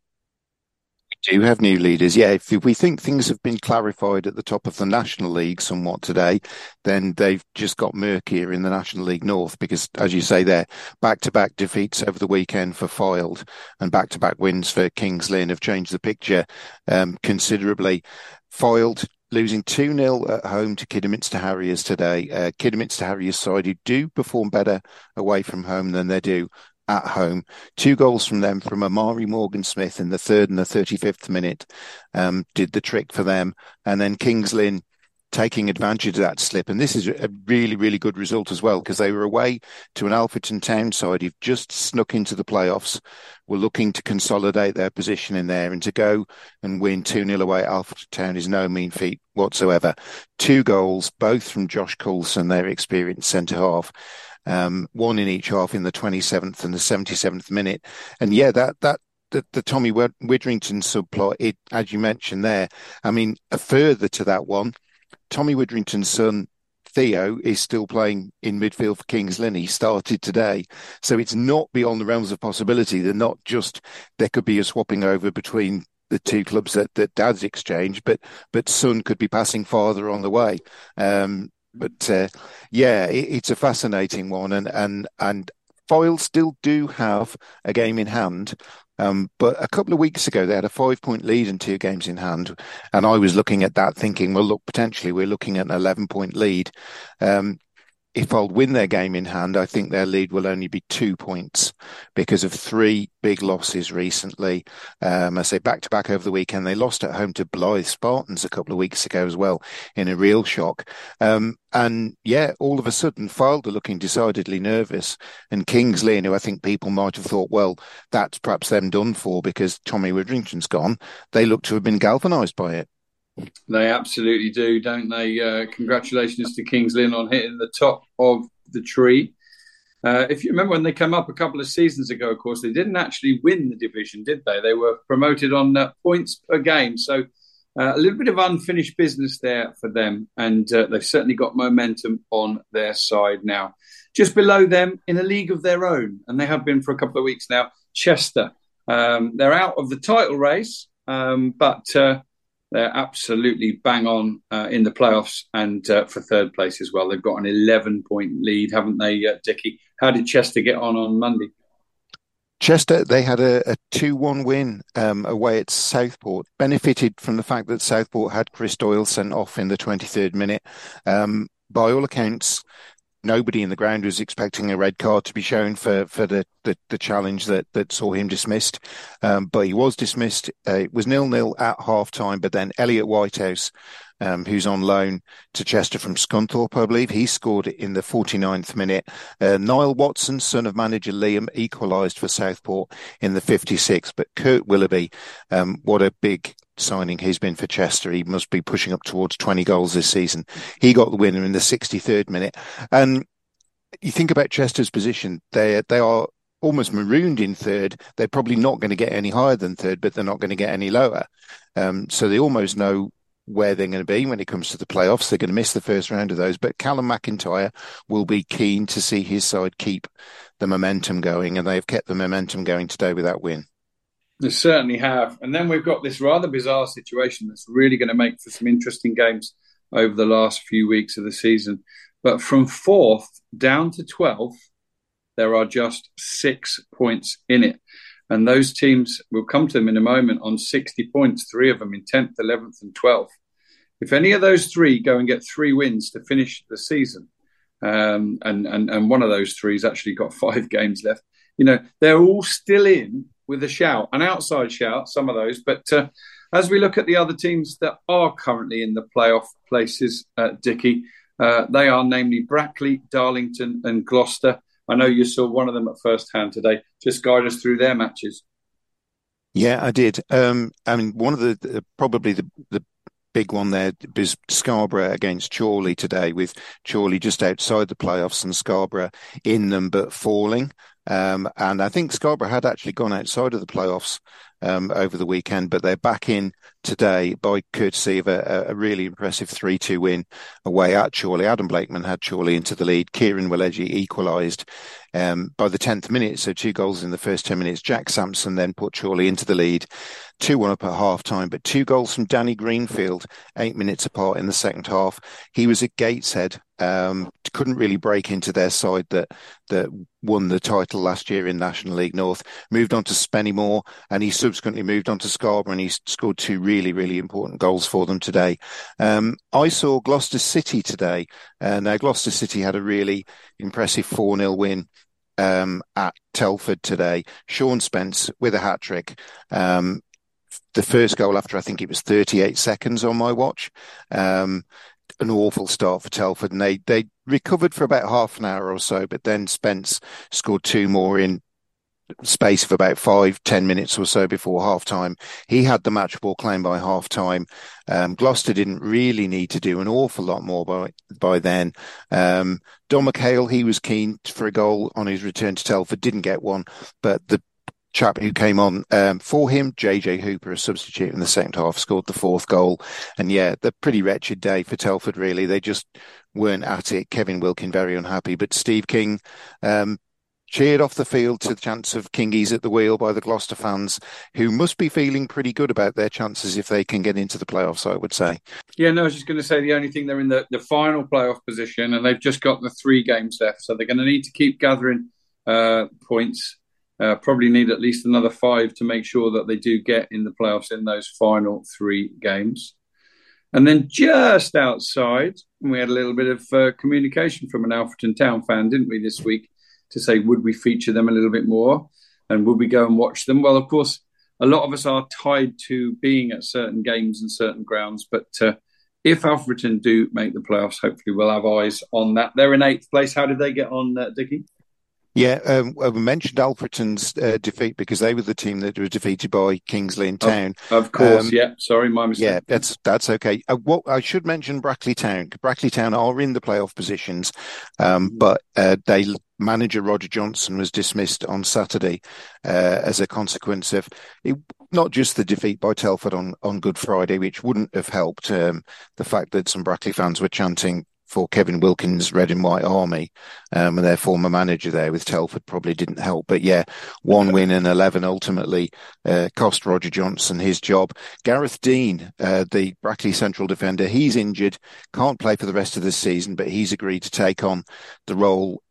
S3: do have new leaders. Yeah, if, we think things have been clarified at the top of the National League somewhat today, then they've just got murkier in the National League North because, as you say, there back to back defeats over the weekend for Fylde and back to back wins for King's Lynn have changed the picture um, considerably. Fylde losing 2 0 at home to Kidderminster Harriers today. Uh, Kidderminster Harriers side who do perform better away from home than they do at home. Two goals from them from Amari Morgan Smith in the third and the 35th minute um, did the trick for them. And then King's Lynn taking advantage of that slip. And this is a really, really good result as well, because they were away to an Alfreton Town side who've just snuck into the playoffs, were looking to consolidate their position in there and to go and win 2 0 away at Alfreton Town is no mean feat whatsoever. Two goals, both from Josh Coulson, their experienced centre half um, one in each half in the 27th and the 77th minute. And yeah, that, that, the, the Tommy Widdrington subplot, it, as you mentioned there, I mean, a further to that one, Tommy Widdrington's son, Theo, is still playing in midfield for King's Lynn. He started today. So it's not beyond the realms of possibility. They're not just, there could be a swapping over between the two clubs that, that dad's exchanged, but but son could be passing farther on the way. Um, but uh, yeah, it, it's a fascinating one, and and and Fylde still do have a game in hand. Um, but a couple of weeks ago, they had a five point lead and two games in hand. And I was looking at that thinking, well, look, potentially we're looking at an 11 point lead. Um, if Fylde win their game in hand, I think their lead will only be two points because of three big losses recently. Um, I say back to back over the weekend. They lost at home to Blyth Spartans a couple of weeks ago as well in a real shock. Um, and yeah, all of a sudden, Fylde are looking decidedly nervous. And King's Lynn, who I think people might have thought, well, that's perhaps them done for because Tommy Widdrington's gone, they look to have been galvanised by it.
S1: They absolutely do, don't they? Uh, congratulations to King's Lynn on hitting the top of the tree. Uh, if you remember when they came up a couple of seasons ago, of course, they didn't actually win the division, did they? They were promoted on uh, points per game. So uh, a little bit of unfinished business there for them. And uh, they've certainly got momentum on their side now. Just below them in a league of their own, and they have been for a couple of weeks now, Chester. Um, they're out of the title race, um, but uh, they're absolutely bang on uh, in the playoffs and uh, for third place as well. They've got an 11 point lead, haven't they, uh, Dickie? How did Chester get on on Monday?
S3: Chester, they had a, a 2 1 win um, away at Southport, benefited from the fact that Southport had Chris Doyle sent off in the 23rd minute. Um, by all accounts, nobody in the ground was expecting a red card to be shown for for the the, the challenge that that saw him dismissed, um, but he was dismissed. Uh, it was nil nil at half time, but then Elliot Whitehouse. Um, who's on loan to Chester from Scunthorpe, I believe. He scored in the 49th minute. Uh, Niall Watson, son of manager Liam, equalised for Southport in the 56th. But Kurt Willoughby, um, what a big signing he's been for Chester. He must be pushing up towards 20 goals this season. He got the winner in the 63rd minute. And you think about Chester's position, they they are almost marooned in third. They're probably not going to get any higher than third, but they're not going to get any lower. Um, so they almost know where they're going to be when it comes to the playoffs. They're going to miss the first round of those, but Callum McIntyre will be keen to see his side keep the momentum going, and they've kept the momentum going today with that win.
S1: They certainly have. And then we've got this rather bizarre situation that's really going to make for some interesting games over the last few weeks of the season. But from fourth down to 12th, there are just six points in it. And those teams, we'll come to them in a moment, on 60 points, three of them in 10th, 11th, and 12th. If any of those three go and get three wins to finish the season, um, and, and, and one of those three has actually got five games left, you know, they're all still in with a shout, an outside shout, some of those. But uh, as we look at the other teams that are currently in the playoff places, uh, Dickie, uh, they are namely Brackley, Darlington, and Gloucester. I know you saw one of them at first hand today. Just guide us through their matches.
S3: Yeah, I did. Um, I mean, one of the, the probably the, the big one there is Scarborough against Chorley today, with Chorley just outside the playoffs and Scarborough in them but falling. Um, and I think Scarborough had actually gone outside of the playoffs um, over the weekend, but they're back in today by courtesy of a, a really impressive 3 2 win away at Chorley. Adam Blakeman had Chorley into the lead. Kieran Waleji equalised um, by the 10th minute, so two goals in the first 10 minutes. Jack Sampson then put Chorley into the lead. 2 1 up at half time, but two goals from Danny Greenfield, eight minutes apart in the second half. He was at Gateshead, um, couldn't really break into their side that that won the title last year in National League North. Moved on to Spennymoor, and he subsequently moved on to Scarborough, and he scored two really, really important goals for them today. Um, I saw Gloucester City today, uh, Gloucester City had a really impressive 4 0 win um, at Telford today. Sean Spence with a hat trick. Um, the first goal after I think it was 38 seconds on my watch. Um, an awful start for Telford, and they they recovered for about half an hour or so, but then Spence scored two more in space of about five, ten minutes or so before half time. He had the match ball claim by half time. Um, Gloucester didn't really need to do an awful lot more by by then. Um, Don McHale, he was keen for a goal on his return to Telford, didn't get one, but the chap who came on um, for him, JJ Hooper, a substitute in the second half, scored the fourth goal. And yeah, the pretty wretched day for Telford, really. They just weren't at it. Kevin Wilkin very unhappy, but Steve King um, cheered off the field to the chance of Kingies at the wheel by the Gloucester fans, who must be feeling pretty good about their chances if they can get into the playoffs, I would say.
S1: Yeah, no, I was just going to say the only thing they're in the, the final playoff position and they've just got the three games left. So they're going to need to keep gathering uh, points uh, probably need at least another five to make sure that they do get in the playoffs in those final three games. And then just outside, we had a little bit of uh, communication from an Alfreton Town fan, didn't we, this week, to say, would we feature them a little bit more? And would we go and watch them? Well, of course, a lot of us are tied to being at certain games and certain grounds. But uh, if Alfreton do make the playoffs, hopefully we'll have eyes on that. They're in eighth place. How did they get on, uh, Dickie?
S3: Yeah, um, well, we mentioned Alfreton's uh, defeat because they were the team that was defeated by King's Lynn Town.
S1: Of, of course, um, yeah. Sorry, my mistake.
S3: Yeah, that's that's okay. Uh, what I should mention Brackley Town. Brackley Town are in the playoff positions, um, mm-hmm. but uh, they manager Roger Johnson was dismissed on Saturday uh, as a consequence of it, not just the defeat by Telford on on Good Friday, which wouldn't have helped. Um, the fact that some Brackley fans were chanting for Kevin Wilkins' Red and White Army, um, and their former manager there with Telford probably didn't help. But yeah, one win and 11 ultimately uh, cost Roger Johnson his job. Gareth Dean, uh, the Brackley central defender, he's injured, can't play for the rest of the season, but he's agreed to take on the role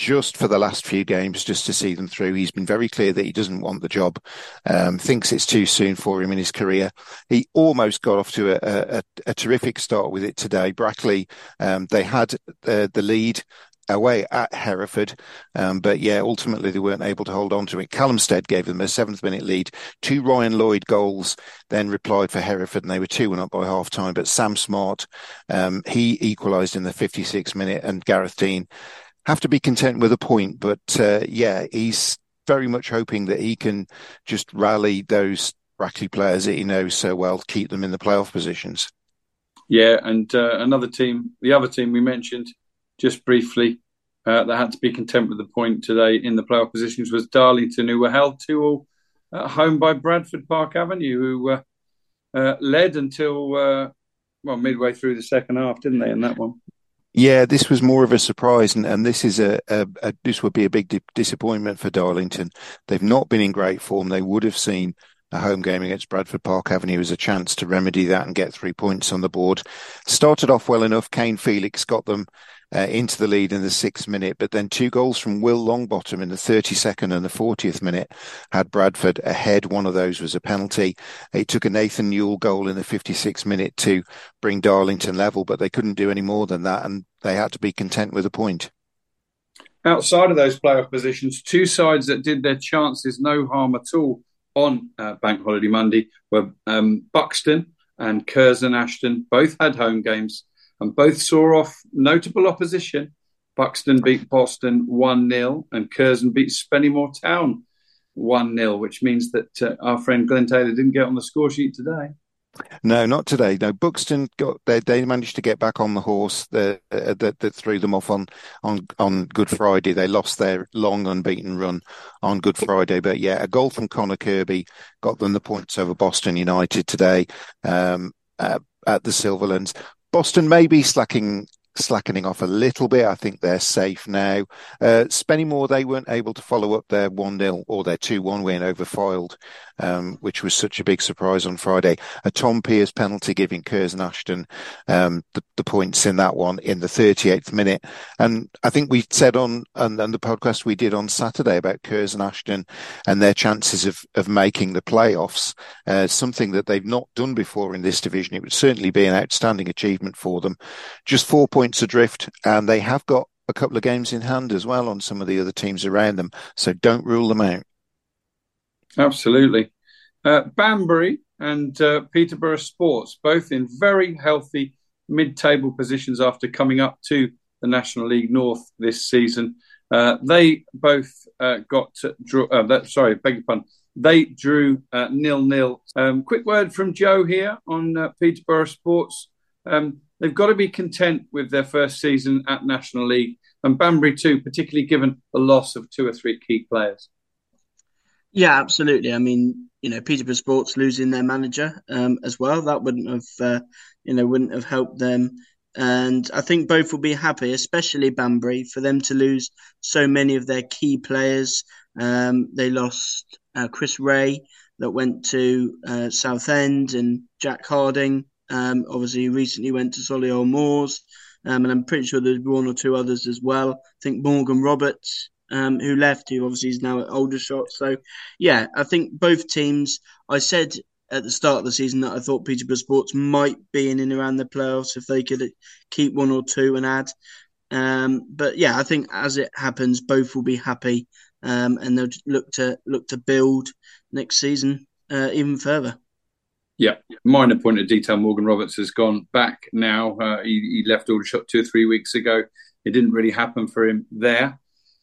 S3: just for the last few games, just to see them through. He's been very clear that he doesn't want the job, um, thinks it's too soon for him in his career. He almost got off to a, a, a terrific start with it today. Brackley, um, they had uh, the lead away at Hereford. Um, but yeah, ultimately they weren't able to hold on to it. Callum Stead gave them a seventh minute lead. Two Ryan Lloyd goals then replied for Hereford and they were 2 1 up by half time. But Sam Smart, um, he equalised in the 56th minute and Gareth Dean have to be content with a point. But uh, yeah, he's very much hoping that he can just rally those Brackley players that he knows so well, keep them in the playoff positions.
S1: Yeah, and uh, another team, the other team we mentioned just briefly, uh, that had to be content with the point today in the playoff positions was Darlington, who were held to all at home by Bradford Park Avenue, who uh led until uh, well midway through the second half, didn't they? In that one.
S3: Yeah, this was more of a surprise, and, and this is a, a, a, this would be a big di- disappointment for Darlington. They've not been in great form. They would have seen a home game against Bradford Park Avenue as a chance to remedy that and get three points on the board. Started off well enough. Kane Felix got them uh, into the lead in the sixth minute, but then two goals from Will Longbottom in the 32nd and the 40th minute had Bradford ahead. One of those was a penalty. It took a Nathan Newell goal in the 56th minute to bring Darlington level, but they couldn't do any more than that, and they had to be content with a point.
S1: Outside of those playoff positions, two sides that did their chances no harm at all on uh, Bank Holiday Monday were um, Buxton and Curzon Ashton. Both had home games and both saw off notable opposition. Buxton beat Boston 1 0 and Curzon beat Spennymoor Town 1 0, which means that uh, our friend Glenn Taylor didn't get on the score sheet today.
S3: No, not today. No, Buxton got they they managed to get back on the horse that uh, that, that threw them off on on on Good Friday. They lost their long unbeaten run on Good Friday, but yeah, a goal from Connor Kirby got them the points over Boston United today um, uh, at the Silverlands. Boston may be slacking slackening off a little bit. I think they're safe now. Uh, Spennymoor, they weren't able to follow up their 1 0 or their 2 1 win over Fylde, um, which was such a big surprise on Friday. A Tom Pearce penalty giving Curzon Ashton um, the, the, points in that one in the 38th minute. And I think we said on, on, on the podcast we did on Saturday about Curzon Ashton and their chances of, of making the playoffs, uh, something that they've not done before in this division. It would certainly be an outstanding achievement for them. Just four points adrift, and they have got a couple of games in hand as well on some of the other teams around them. So don't rule them out.
S1: Absolutely. Uh, Banbury and uh, Peterborough Sports, both in very healthy mid table positions after coming up to the National League North this season. Uh, they both uh, got draw. Uh, that, sorry, beg your pardon. They drew uh, nil nil. Um, quick word from Joe here on Peterborough Sports. Um, they've got to be content with their first season at National League, and Banbury too, particularly given the loss of two or three key players.
S2: Yeah, absolutely. I mean, you know, Peterborough Sports losing their manager um, as well that wouldn't have, uh, you know, wouldn't have helped them. And I think both will be happy, especially Banbury, for them to lose so many of their key players. Um, they lost uh, Chris Ray that went to uh, Southend and Jack Harding. Um, obviously, recently went to Solihull Moors. Um, and I'm pretty sure there's one or two others as well. I think Morgan Roberts um, who left, who obviously is now at Aldershot. So, yeah, I think both teams. I said at the start of the season that I thought Peterborough Sports might be in and around the playoffs if they could keep one or two and add. Um, but yeah, I think as it happens, both will be happy, um, and they'll look to look to build next season uh, even further.
S1: Yeah, minor point of detail. Morgan Roberts has gone back now. Uh, he, he left Aldershot two or three weeks ago. It didn't really happen for him there.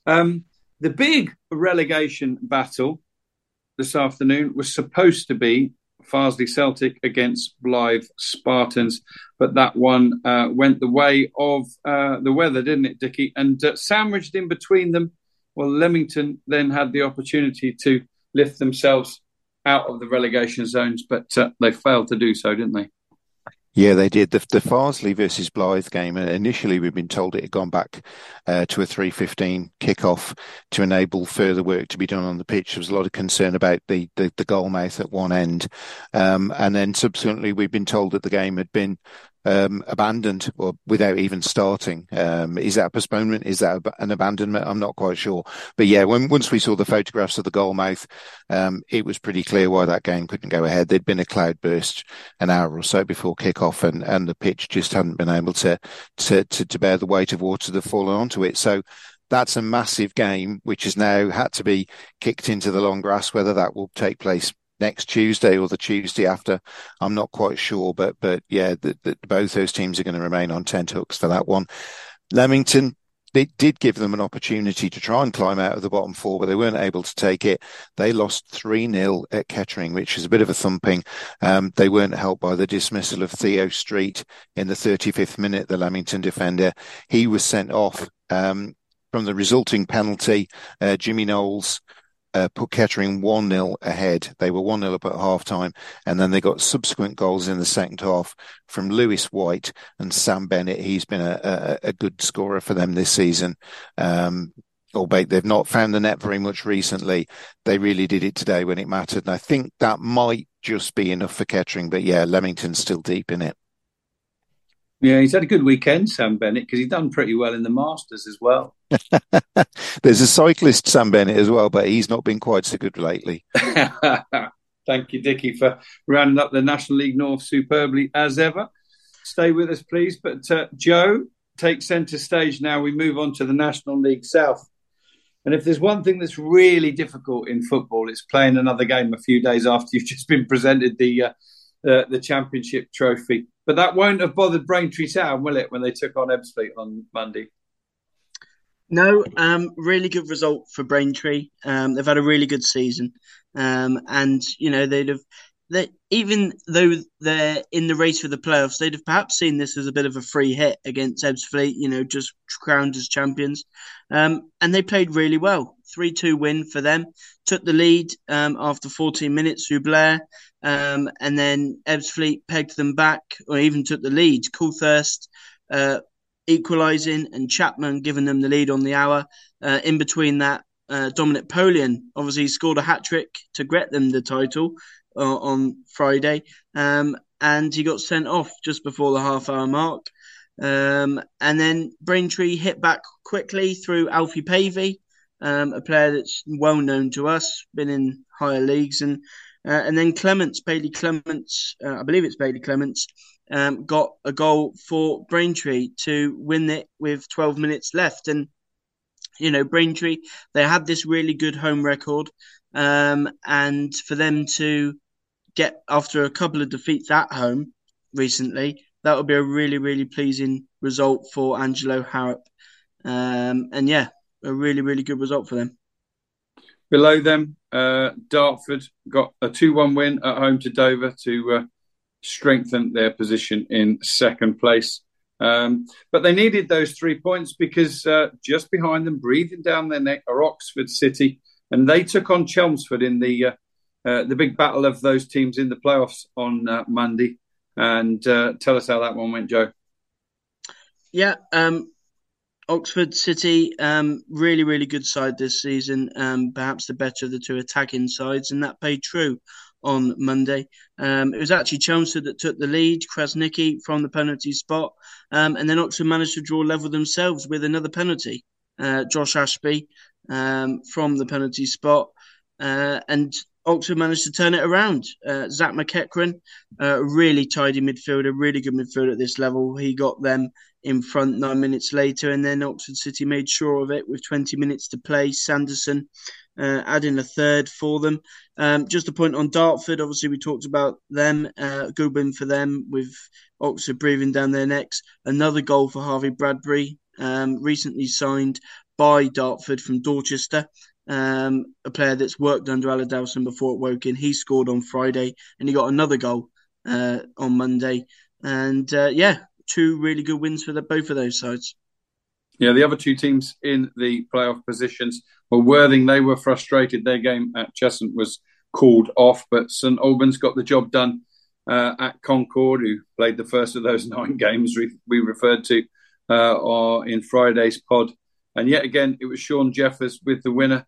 S1: Um, the big relegation battle this afternoon was supposed to be Farsley Celtic against Blyth Spartans, but that one uh, went the way of uh, the weather, didn't it, Dickie? And uh, sandwiched in between them, well, Leamington then had the opportunity to lift themselves out of the relegation zones, but uh, they failed to do so, didn't they?
S3: Yeah, they did. The, the Farsley versus Blyth game, uh, initially we've been told it had gone back uh, to a 3.15 kickoff to enable further work to be done on the pitch. There was a lot of concern about the, the, the goal mouth at one end. Um, and then subsequently we've been told that the game had been um, abandoned or without even starting. Um, is that a postponement? Is that an abandonment? I'm not quite sure. But yeah, when once we saw the photographs of the goal mouth, um, it was pretty clear why that game couldn't go ahead. There'd been a cloud burst an hour or so before kick-off, and, and the pitch just hadn't been able to, to to to bear the weight of water that fallen onto it. So that's a massive game, which has now had to be kicked into the long grass. Whether that will take place next Tuesday or the Tuesday after. I'm not quite sure, but but yeah, the, the, both those teams are going to remain on tent hooks for that one. Leamington. It did give them an opportunity to try and climb out of the bottom four, but they weren't able to take it. They lost 3 0 at Kettering, which is a bit of a thumping. Um, they weren't helped by the dismissal of Theo Street in the 35th minute, the Leamington defender. He was sent off um, from the resulting penalty. Uh, Jimmy Knowles uh, put Kettering 1 0 ahead. They were 1 0 up at half time, and then they got subsequent goals in the second half from Lewis White and Sam Bennett. He's been a, a, a good scorer for them this season. Um, albeit they've not found the net very much recently, they really did it today when it mattered. And I think that might just be enough for Kettering, but yeah, Leamington's still deep in it.
S1: Yeah, he's had a good weekend, Sam Bennett, because he's done pretty well in the Masters as well.
S3: There's a cyclist, Sam Bennett, as well, but he's not been quite so good lately.
S1: Thank you, Dickie, for rounding up the National League North superbly as ever. Stay with us, please. But uh, Joe, take centre stage now. We move on to the National League South. And if there's one thing that's really difficult in football, it's playing another game a few days after you've just been presented the uh, uh, the championship trophy. But that won't have bothered Braintree Town, will it, when they took on Ebbsfleet on Monday?
S2: No, um, really good result for Braintree. Um, they've had a really good season, um, and you know they'd have that even though they're in the race for the playoffs, they'd have perhaps seen this as a bit of a free hit against Ebbsfleet, you know, just crowned as champions. Um, and they played really well. 3 2 win for them. Took the lead um, after 14 minutes through Blair. Um, and then Ebbsfleet pegged them back, or even took the lead. Coulthurst uh, equalising and Chapman giving them the lead on the hour. Uh, in between that, uh, Dominic Poleon obviously scored a hat trick to get them the title uh, on Friday, um, and he got sent off just before the half hour mark. Um, and then Braintree hit back quickly through Alfie Pavey, um, a player that's well known to us, been in higher leagues, and uh, and then Clements, Bailey Clements, uh, I believe it's Bailey Clements, um, got a goal for Braintree to win it with 12 minutes left. And, you know, Braintree, they had this really good home record. Um, and for them to get, after a couple of defeats at home recently, that would be a really, really pleasing result for Angelo Harrop. Um, and yeah, a really, really good result for them.
S1: Below them, uh, Dartford got a 2 1 win at home to Dover to uh, strengthen their position in second place. Um, but they needed those three points because uh, just behind them, breathing down their neck, are Oxford City, and they took on Chelmsford in the uh, uh, the big battle of those teams in the playoffs on uh, Monday. And uh, tell us how that one went, Joe.
S2: Yeah, um, Oxford City, um, really, really good side this season. Um, perhaps the better of the two attacking sides, and that paid true on Monday. Um, it was actually Chelmsford that took the lead, Krasnicki from the penalty spot, um, and then Oxford managed to draw level themselves with another penalty. Uh, Josh Ashby um, from the penalty spot, uh, and Oxford managed to turn it around. Uh, Zach McEachran, uh, really tidy midfielder, really good midfielder at this level. He got them in front nine minutes later, and then Oxford City made sure of it with 20 minutes to play. Sanderson uh, adding a third for them. Um, just a point on Dartford. Obviously, we talked about them. Uh, good win for them with Oxford breathing down their necks. Another goal for Harvey Bradbury, um, recently signed by Dartford from Dorchester. Um, a player that's worked under Alan Dowson before at Woking. He scored on Friday and he got another goal uh, on Monday. And uh, yeah, two really good wins for the, both of those sides.
S1: Yeah, the other two teams in the playoff positions were Worthing. They were frustrated. Their game at Cheshunt was called off, but St Albans got the job done uh, at Concord, who played the first of those nine games we, we referred to uh, in Friday's pod. And yet again, it was Sean Jeffers with the winner.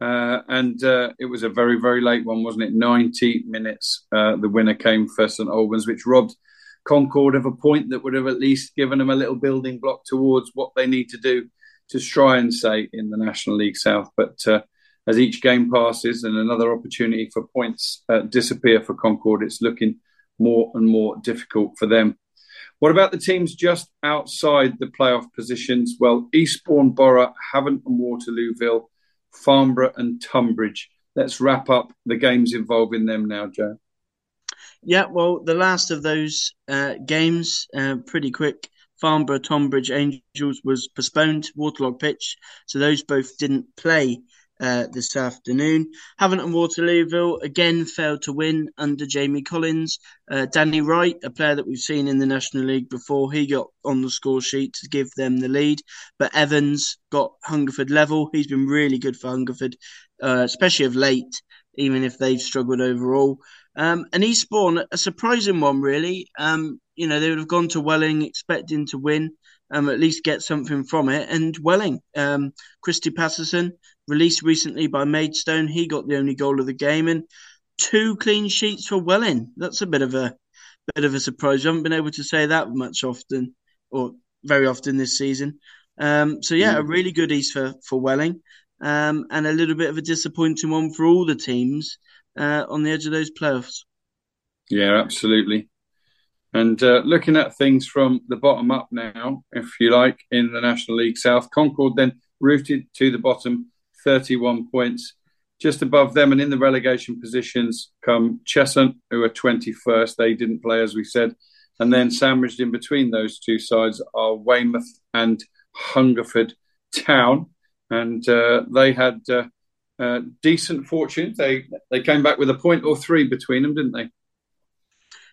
S1: Uh, and uh, it was a very, very late one, wasn't it? 90 minutes. Uh, the winner came for St Albans, which robbed Concord of a point that would have at least given them a little building block towards what they need to do to try and say in the National League South. But uh, as each game passes and another opportunity for points uh, disappear for Concord, it's looking more and more difficult for them. What about the teams just outside the playoff positions? Well, Eastbourne Borough, Havant and Waterlooville, Farnborough and Tonbridge. Let's wrap up the games involving them now, Joe.
S2: Yeah, well, the last of those uh, games, uh, pretty quick. Farnborough Tonbridge Angels was postponed, waterlogged pitch, so those both didn't play uh, this afternoon. Havant and Waterlooville again failed to win under Jamie Collins. Uh, Danny Wright, a player that we've seen in the National League before, he got on the score sheet to give them the lead. But Evans got Hungerford level. He's been really good for Hungerford, uh, especially of late, even if they've struggled overall. Um, and Eastbourne, a surprising one, really. Um, you know, they would have gone to Welling expecting to win, um, at least get something from it. And Welling, um, Christy Patterson, released recently by Maidstone, he got the only goal of the game, and two clean sheets for Welling. That's a bit of a bit of a surprise. We haven't been able to say that much often, or very often this season. Um, so yeah, a mm. really good East for for Welling, um, and a little bit of a disappointing one for all the teams uh, on the edge of those playoffs.
S1: Yeah, absolutely. And uh, looking at things from the bottom up now, if you like, in the National League South, Concord then rooted to the bottom, 31 points. Just above them and in the relegation positions come Cheshunt, who are 21st. They didn't play, as we said. And then sandwiched in between those two sides are Weymouth and Hungerford Town. And uh, they had uh, uh, decent fortune. They they came back with a point or three between them, didn't they?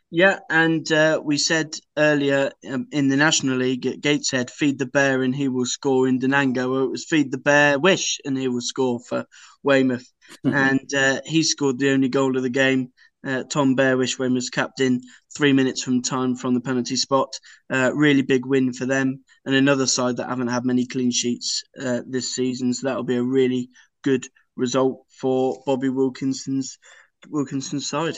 S2: Yeah, and uh, we said earlier um, in the National League at Gateshead, feed the bear and he will score in Dinanga. It was feed the bear, wish, and he will score for Weymouth. Mm-hmm. And uh, he scored the only goal of the game. Uh, Tom Bearwish, Weymouth's captain, three minutes from time from the penalty spot. Uh, really big win for them. And another side that haven't had many clean sheets uh, this season. So that'll be a really good result for Bobby Wilkinson's Wilkinson's side.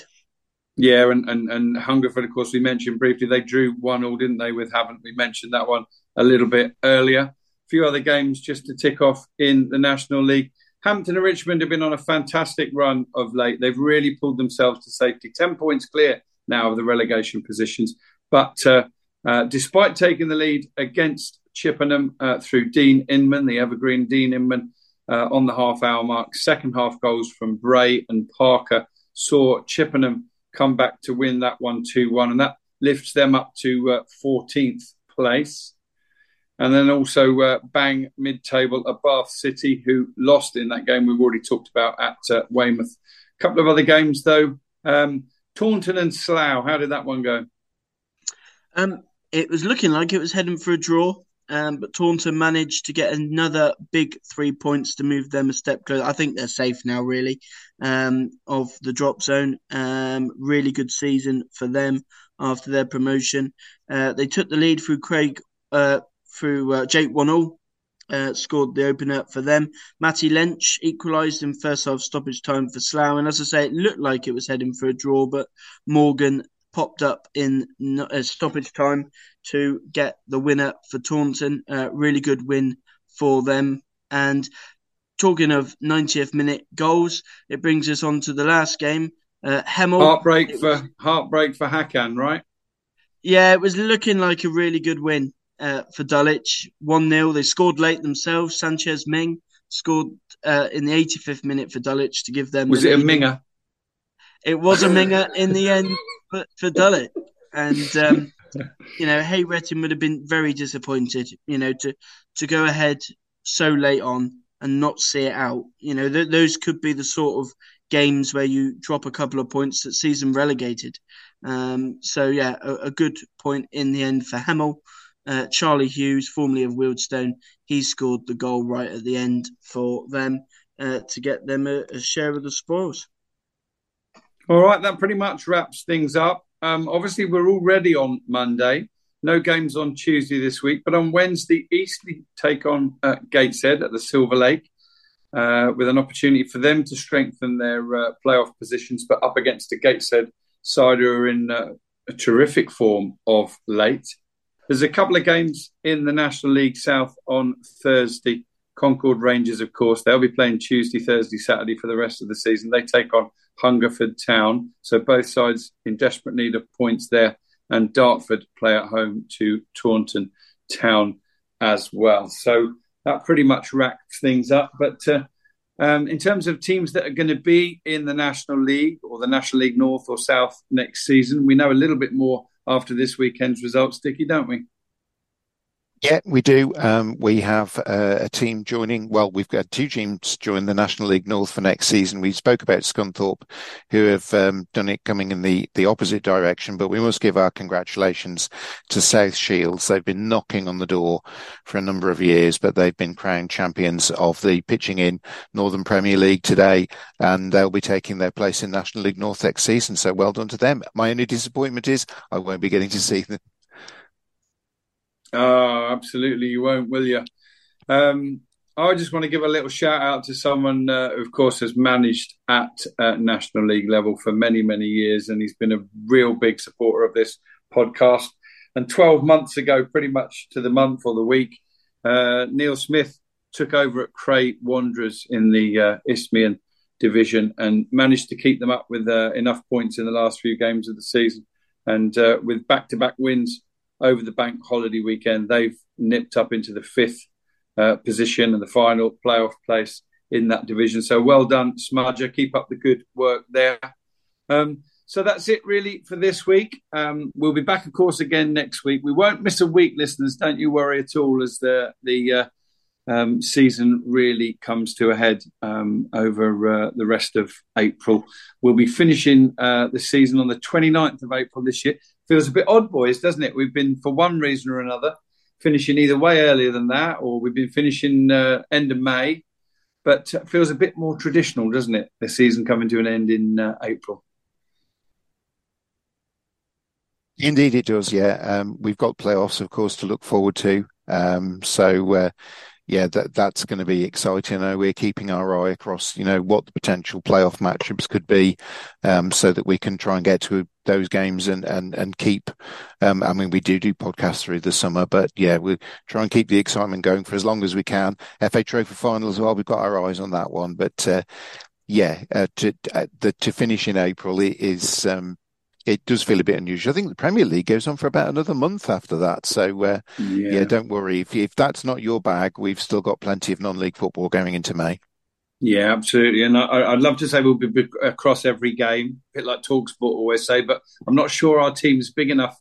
S1: Yeah, and, and, and Hungerford, of course, we mentioned briefly, they drew 1 all, didn't they, with Havant? We mentioned that one a little bit earlier. A few other games just to tick off in the National League. Hampton and Richmond have been on a fantastic run of late. They've really pulled themselves to safety. 10 points clear now of the relegation positions. But uh, uh, despite taking the lead against Chippenham uh, through Dean Inman, the evergreen Dean Inman, uh, on the half hour mark, second half goals from Bray and Parker saw Chippenham come back to win that one 2 1, and that lifts them up to 14th uh, place. And then also uh, bang mid table above City, who lost in that game we've already talked about at uh, Weymouth. A couple of other games, though. Um, Taunton and Slough, how did that one go?
S2: Um, it was looking like it was heading for a draw, um, but Taunton managed to get another big three points to move them a step closer. I think they're safe now, really, um, of the drop zone. Um, really good season for them after their promotion. Uh, they took the lead through Craig, uh, through uh, Jake Wannall. Uh, scored the opener for them. Matty Lench equalised in first half stoppage time for Slough. And as I say, it looked like it was heading for a draw, but Morgan popped up in uh, stoppage time to get the winner for Taunton. Uh, really good win for them. And talking of 90th minute goals, it brings us on to the last game. Uh, Hemel.
S1: Heartbreak was, for heartbreak for Hakan, right?
S2: Yeah, it was looking like a really good win uh, for Dulwich. 1 0. They scored late themselves. Sanchez Ming scored uh, in the 85th minute for Dulwich to give them.
S1: Was it lead. a Minger?
S2: It was a Minger in the end for, for Dulwich. And um, you know, Hayrettin would have been very disappointed, you know, to to go ahead so late on and not see it out. You know, th- those could be the sort of games where you drop a couple of points that season relegated. Um, so yeah, a, a, good point in the end for Hemel. Uh, Charlie Hughes, formerly of Wealdstone, he scored the goal right at the end for them uh, to get them a, a share of the spoils.
S1: All right, that pretty much wraps things up. Um, obviously, we're already on Monday. No games on Tuesday this week, but on Wednesday, Eastleigh take on uh, Gateshead at the Silver Lake uh, with an opportunity for them to strengthen their uh, playoff positions, but up against a Gateshead side who are in uh, a terrific form of late. There's a couple of games in the National League South on Thursday. Concord Rangers, of course, they'll be playing Tuesday, Thursday, Saturday for the rest of the season. They take on Hungerford Town. So both sides in desperate need of points there. And Dartford play at home to Taunton Town as well. So that pretty much wraps things up. But uh, um, in terms of teams that are going to be in the National League or the National League North or South next season, we know a little bit more after this weekend's results, Dickie, don't we?
S3: Yeah, we do. Um, we have uh, a team joining. Well, we've got two teams join the National League North for next season. We spoke about Scunthorpe, who have um, done it coming in the, the opposite direction, but we must give our congratulations to South Shields. They've been knocking on the door for a number of years, but they've been crowned champions of the pitching in Northern Premier League today, and they'll be taking their place in National League North next season. So well done to them. My only disappointment is I won't be getting to see them
S1: Oh, absolutely, you won't, will you? Um, I just want to give a little shout out to someone, uh, of course, has managed at uh, National League level for many, many years, and he's been a real big supporter of this podcast. And 12 months ago, pretty much to the month or the week, uh, Neil Smith took over at Cray Wanderers in the uh, Isthmian division and managed to keep them up with uh, enough points in the last few games of the season. And uh, with back to back wins, over the bank holiday weekend, they've nipped up into the fifth uh, position and the final playoff place in that division. So well done, Smudger. Keep up the good work there. Um, so that's it really for this week. Um, we'll be back, of course, again next week. We won't miss a week, listeners. Don't you worry at all, as the the uh, um, season really comes to a head um, over uh, the rest of April. We'll be finishing uh, the season on the 29th of April this year. Feels a bit odd, boys, doesn't it? We've been, for one reason or another, finishing either way earlier than that, or we've been finishing uh, end of May. But feels a bit more traditional, doesn't it? The season coming to an end in uh, April.
S3: Indeed, it does. Yeah, um, we've got playoffs, of course, to look forward to. Um, so, uh, yeah, that that's going to be exciting. Uh, we're keeping our eye across, you know, what the potential playoff matchups could be, um, so that we can try and get to those games and and and keep. Um, I mean, we do do podcasts through the summer, but yeah, we try and keep the excitement going for as long as we can. FA Trophy final as well. We've got our eyes on that one, but uh, yeah, uh, to uh, the, to finish in April is. Um, it does feel a bit unusual. I think the Premier League goes on for about another month after that. So uh, yeah. yeah. don't worry. If, if that's not your bag, we've still got plenty of non-league football going into May.
S1: Yeah, absolutely. And I, would love to say we'll be across every game, a bit like Talksport always say, but I'm not sure our team's big enough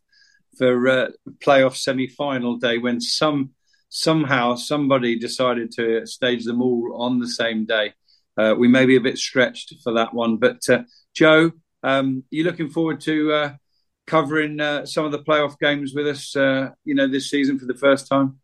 S1: for uh, playoff semi-final day when some somehow somebody decided to stage them all on the same day. Uh, we may be a bit stretched for that one, but uh, Joe, um, you looking forward to uh, covering uh, some of the playoff games with us, uh, you know, this season for the first time?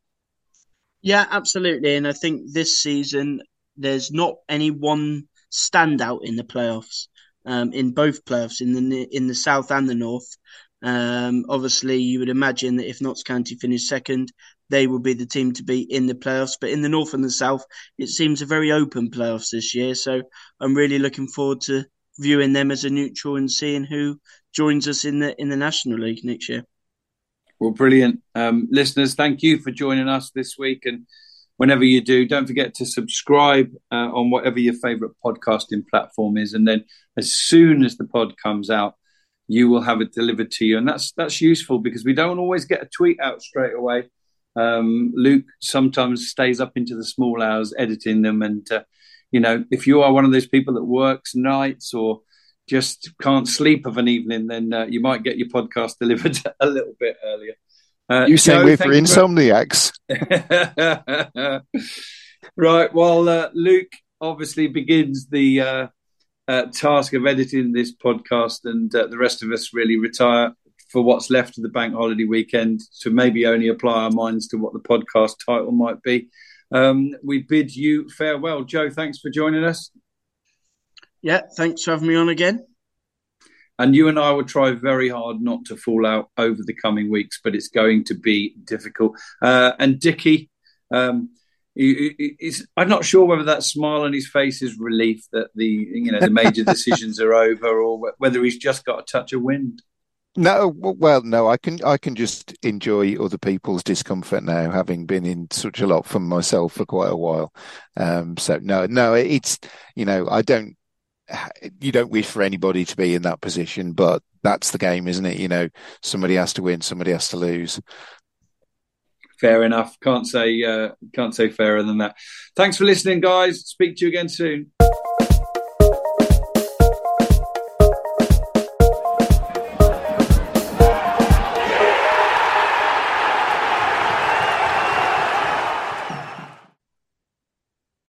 S2: Yeah, absolutely. And I think this season there's not any one standout in the playoffs, um, in both playoffs, in the in the south and the north. Um, obviously, you would imagine that if Notts County finish second, they will be the team to be in the playoffs. But in the north and the south, it seems a very open playoffs this year. So I'm really looking forward to viewing them as a neutral and seeing who joins us in the in the National League next year.
S1: Well, brilliant, um, listeners. Thank you for joining us this week, and whenever you do, don't forget to subscribe uh, on whatever your favourite podcasting platform is, and then as soon as the pod comes out, you will have it delivered to you, and that's that's useful because we don't always get a tweet out straight away. Um, Luke sometimes stays up into the small hours editing them, and uh, you know, if you are one of those people that works nights or just can't sleep of an evening, then uh, you might get your podcast delivered a little bit earlier.
S3: Uh, you say we're for insomniacs.
S1: right. Well, uh, Luke obviously begins the uh, uh, task of editing this podcast, and uh, the rest of us really retire for what's left of the bank holiday weekend to maybe only apply our minds to what the podcast title might be um, we bid you farewell. Joe, thanks for joining us.
S2: Yeah, thanks for having me on again.
S1: And you and I will try very hard not to fall out over the coming weeks, but it's going to be difficult. Uh, and Dickie, um, he, I'm not sure whether that smile on his face is relief that the you know the major decisions are over, or whether he's just got a touch of wind.
S3: No, well, no, I can I can just enjoy other people's discomfort now, having been in such a lot for myself for quite a while. Um, so no, no, it's you know I don't you don't wish for anybody to be in that position, but that's the game, isn't it? You know, somebody has to win, somebody has to lose.
S1: Fair enough. Can't say uh, can't say fairer than that. Thanks for listening, guys. Speak to you again soon.